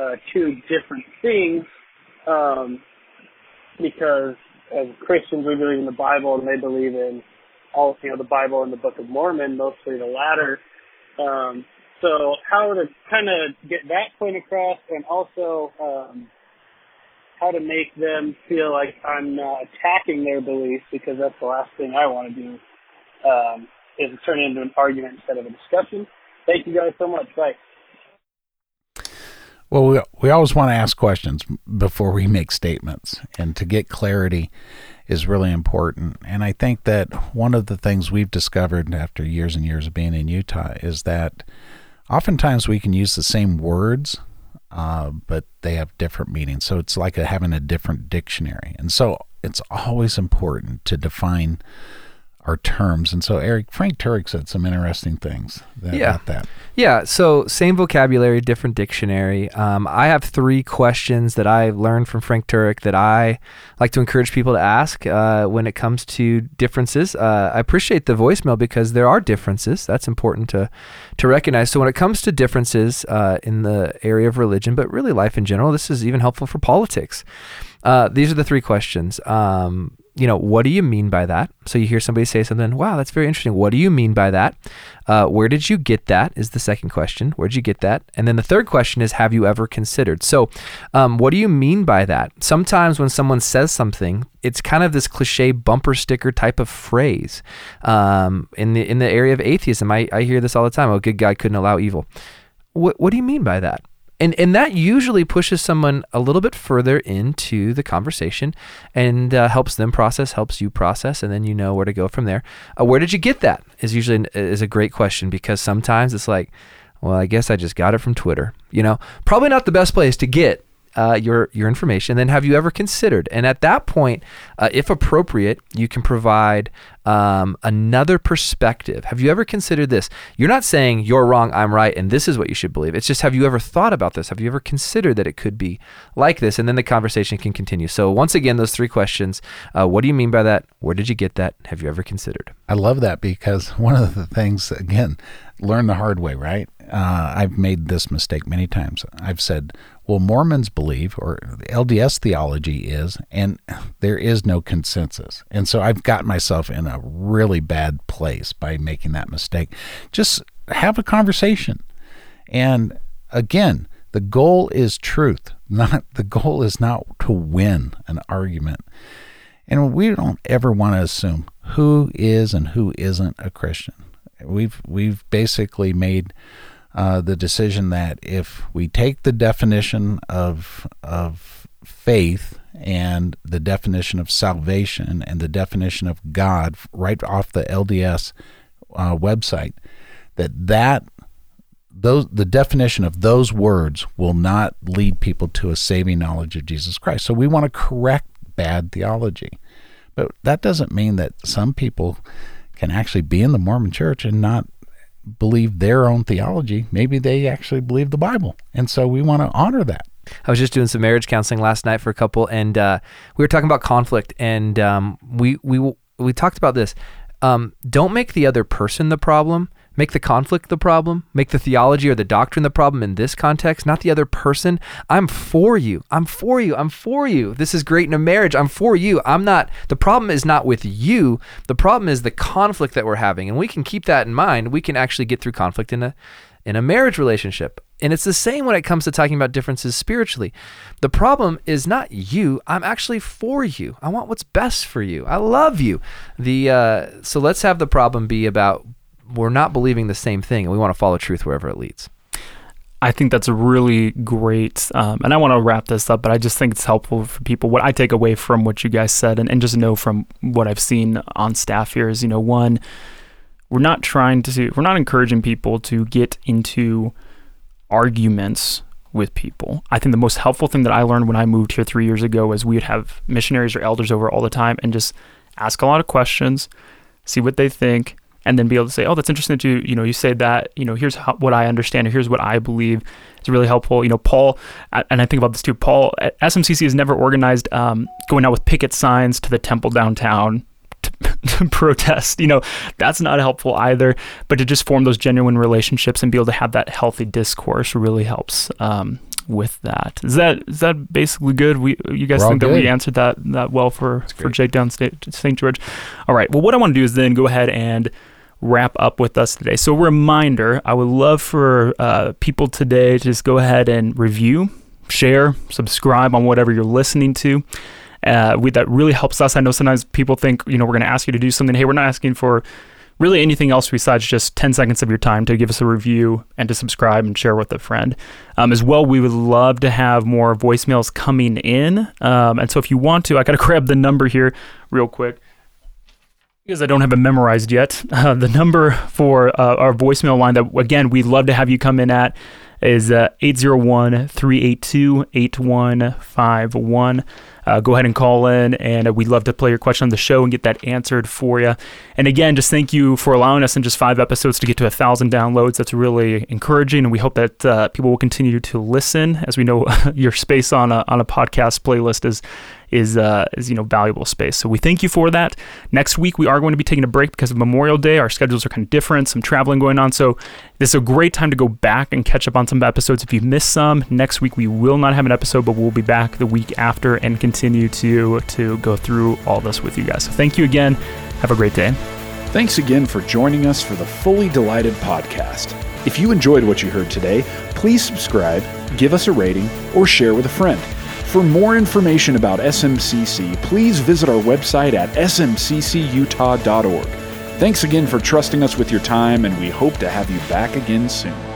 uh, two different things um, because as Christians we believe in the Bible and they believe in all you know the Bible and the Book of Mormon, mostly the latter. Um, so how to kind of get that point across and also um, how to make them feel like I'm uh, attacking their beliefs because that's the last thing I want to do um, is turn it into an argument instead of a discussion. Thank you guys so much. Bye. Well, we, we always want to ask questions before we make statements, and to get clarity is really important. And I think that one of the things we've discovered after years and years of being in Utah is that oftentimes we can use the same words, uh, but they have different meanings. So it's like a, having a different dictionary. And so it's always important to define our terms. And so, Eric, Frank Turek said some interesting things that, Yeah. about that. Yeah, so same vocabulary, different dictionary. Um, I have three questions that I learned from Frank Turek that I like to encourage people to ask uh, when it comes to differences. Uh, I appreciate the voicemail because there are differences. That's important to to recognize. So when it comes to differences uh, in the area of religion, but really life in general, this is even helpful for politics. Uh, these are the three questions. Um, you know, what do you mean by that? So you hear somebody say something, wow, that's very interesting. What do you mean by that? Uh, where did you get that? Is the second question. Where did you get that? And then the third question is, have you ever considered? So, um, what do you mean by that? Sometimes when someone says something, it's kind of this cliche bumper sticker type of phrase. Um, in the in the area of atheism, I, I hear this all the time. Oh, good God couldn't allow evil. What what do you mean by that? And and that usually pushes someone a little bit further into the conversation and uh, helps them process, helps you process, and then you know where to go from there. Uh, where did you get that? Is usually an, is a great question because sometimes it's like, well, I guess I just got it from Twitter. You know, probably not the best place to get uh, your your information. Then have you ever considered? And at that point, uh, if appropriate, you can provide um, another perspective. Have you ever considered this? You're not saying you're wrong, I'm right, and this is what you should believe. It's just have you ever thought about this? Have you ever considered that it could be like this? And then the conversation can continue. So once again, those three questions: uh, What do you mean by that? Where did you get that? Have you ever considered? I love that because *laughs* one of the things, again, learn the hard way, right? Uh, I've made this mistake many times. I've said, well, Mormons believe, or LDS theology is, and there is no consensus. And so I've got myself in a really bad place by making that mistake. Just have a conversation. And again, the goal is truth. *laughs* Not the goal is not to win an argument. And we don't ever want to assume who is and who isn't a Christian. We've we've basically made uh, the decision that if we take the definition of of faith and the definition of salvation and the definition of God right off the LDS uh, website, that that those the definition of those words will not lead people to a saving knowledge of Jesus Christ. So we want to correct bad theology. But that doesn't mean that some people can actually be in the Mormon church and not believe their own theology. Maybe they actually believe the Bible. And so we want to honor that. I was just doing some marriage counseling last night for a couple, and uh, we were talking about conflict, and um, we we we talked about this. Um, don't make the other person the problem. Make the conflict the problem. Make the theology or the doctrine the problem in this context, not the other person. I'm for you. I'm for you. I'm for you. This is great in a marriage. I'm for you. I'm not. The problem is not with you. The problem is the conflict that we're having, and we can keep that in mind. We can actually get through conflict in a in a marriage relationship. And it's the same when it comes to talking about differences spiritually. The problem is not you. I'm actually for you. I want what's best for you. I love you. The uh, so let's have the problem be about we're not believing the same thing, and we want to follow truth wherever it leads. I think that's really great, um, and I want to wrap this up, but I just think it's helpful for people. What I take away from what you guys said, and, and just know from what I've seen on staff here is, you know, one, we're not trying to, we're not encouraging people to get into arguments with people. I think the most helpful thing that I learned when I moved here three years ago is we would have missionaries or elders over all the time and just ask a lot of questions, see what they think, and then be able to say, "Oh, that's interesting that you, you know, you say that. You know, here's how, what I understand, or here's what I believe." It's really helpful. You know, Paul, and I think about this too. Paul, SMCC has never organized um, going out with picket signs to the temple downtown *laughs* to, protest. You know, that's not helpful either. But to just form those genuine relationships and be able to have that healthy discourse really helps. Um, with that. Is that is that basically good? We you guys We're think that we answered that that well for for. Jake down. St. George? All right. Well, what I want to do is then go ahead and wrap up with us today. So, reminder: I would love for uh, people today to just go ahead and review. share, subscribe on whatever you're listening to. Uh, we, that really helps us. I know sometimes people think, you know, we're going to ask you to do something. Hey, we're not asking for really anything else besides just 10 seconds of your time to give us a review and to subscribe and share with a friend. Um, as well, we would love to have more voicemails coming in. Um, and so if you want to, I got to *laughs* grab the number here real quick because I don't have it memorized yet. *laughs* Uh, the number for uh, our voicemail line that, again, we'd love to have you come in at is uh, 801 382 8151. Uh, go ahead and call in, and uh, we'd love to play your question on the show and get that answered for you. And again, just thank you for allowing us in just five episodes to get to a thousand downloads. That's really encouraging, and we hope that uh, people will continue to listen. As we know, *laughs* your space on a on a podcast playlist is is uh, is you know valuable space. So we thank you for that. Next week we are going to be taking a break because of Memorial Day. Our schedules are kind of different, some traveling going on. So this is a great time to go back and catch up on some episodes if you've missed some. Next week we will not have an episode, but we'll be back the week after and continue to to go through all this with you guys. So thank you again. Have a great day. Thanks again for joining us for the Fully Delighted podcast. If you enjoyed what you heard today, please subscribe, give us a rating, or share with a friend. For more information about SMCC, please visit our website at smccutah.org. Thanks again for trusting us with your time, and we hope to have you back again soon.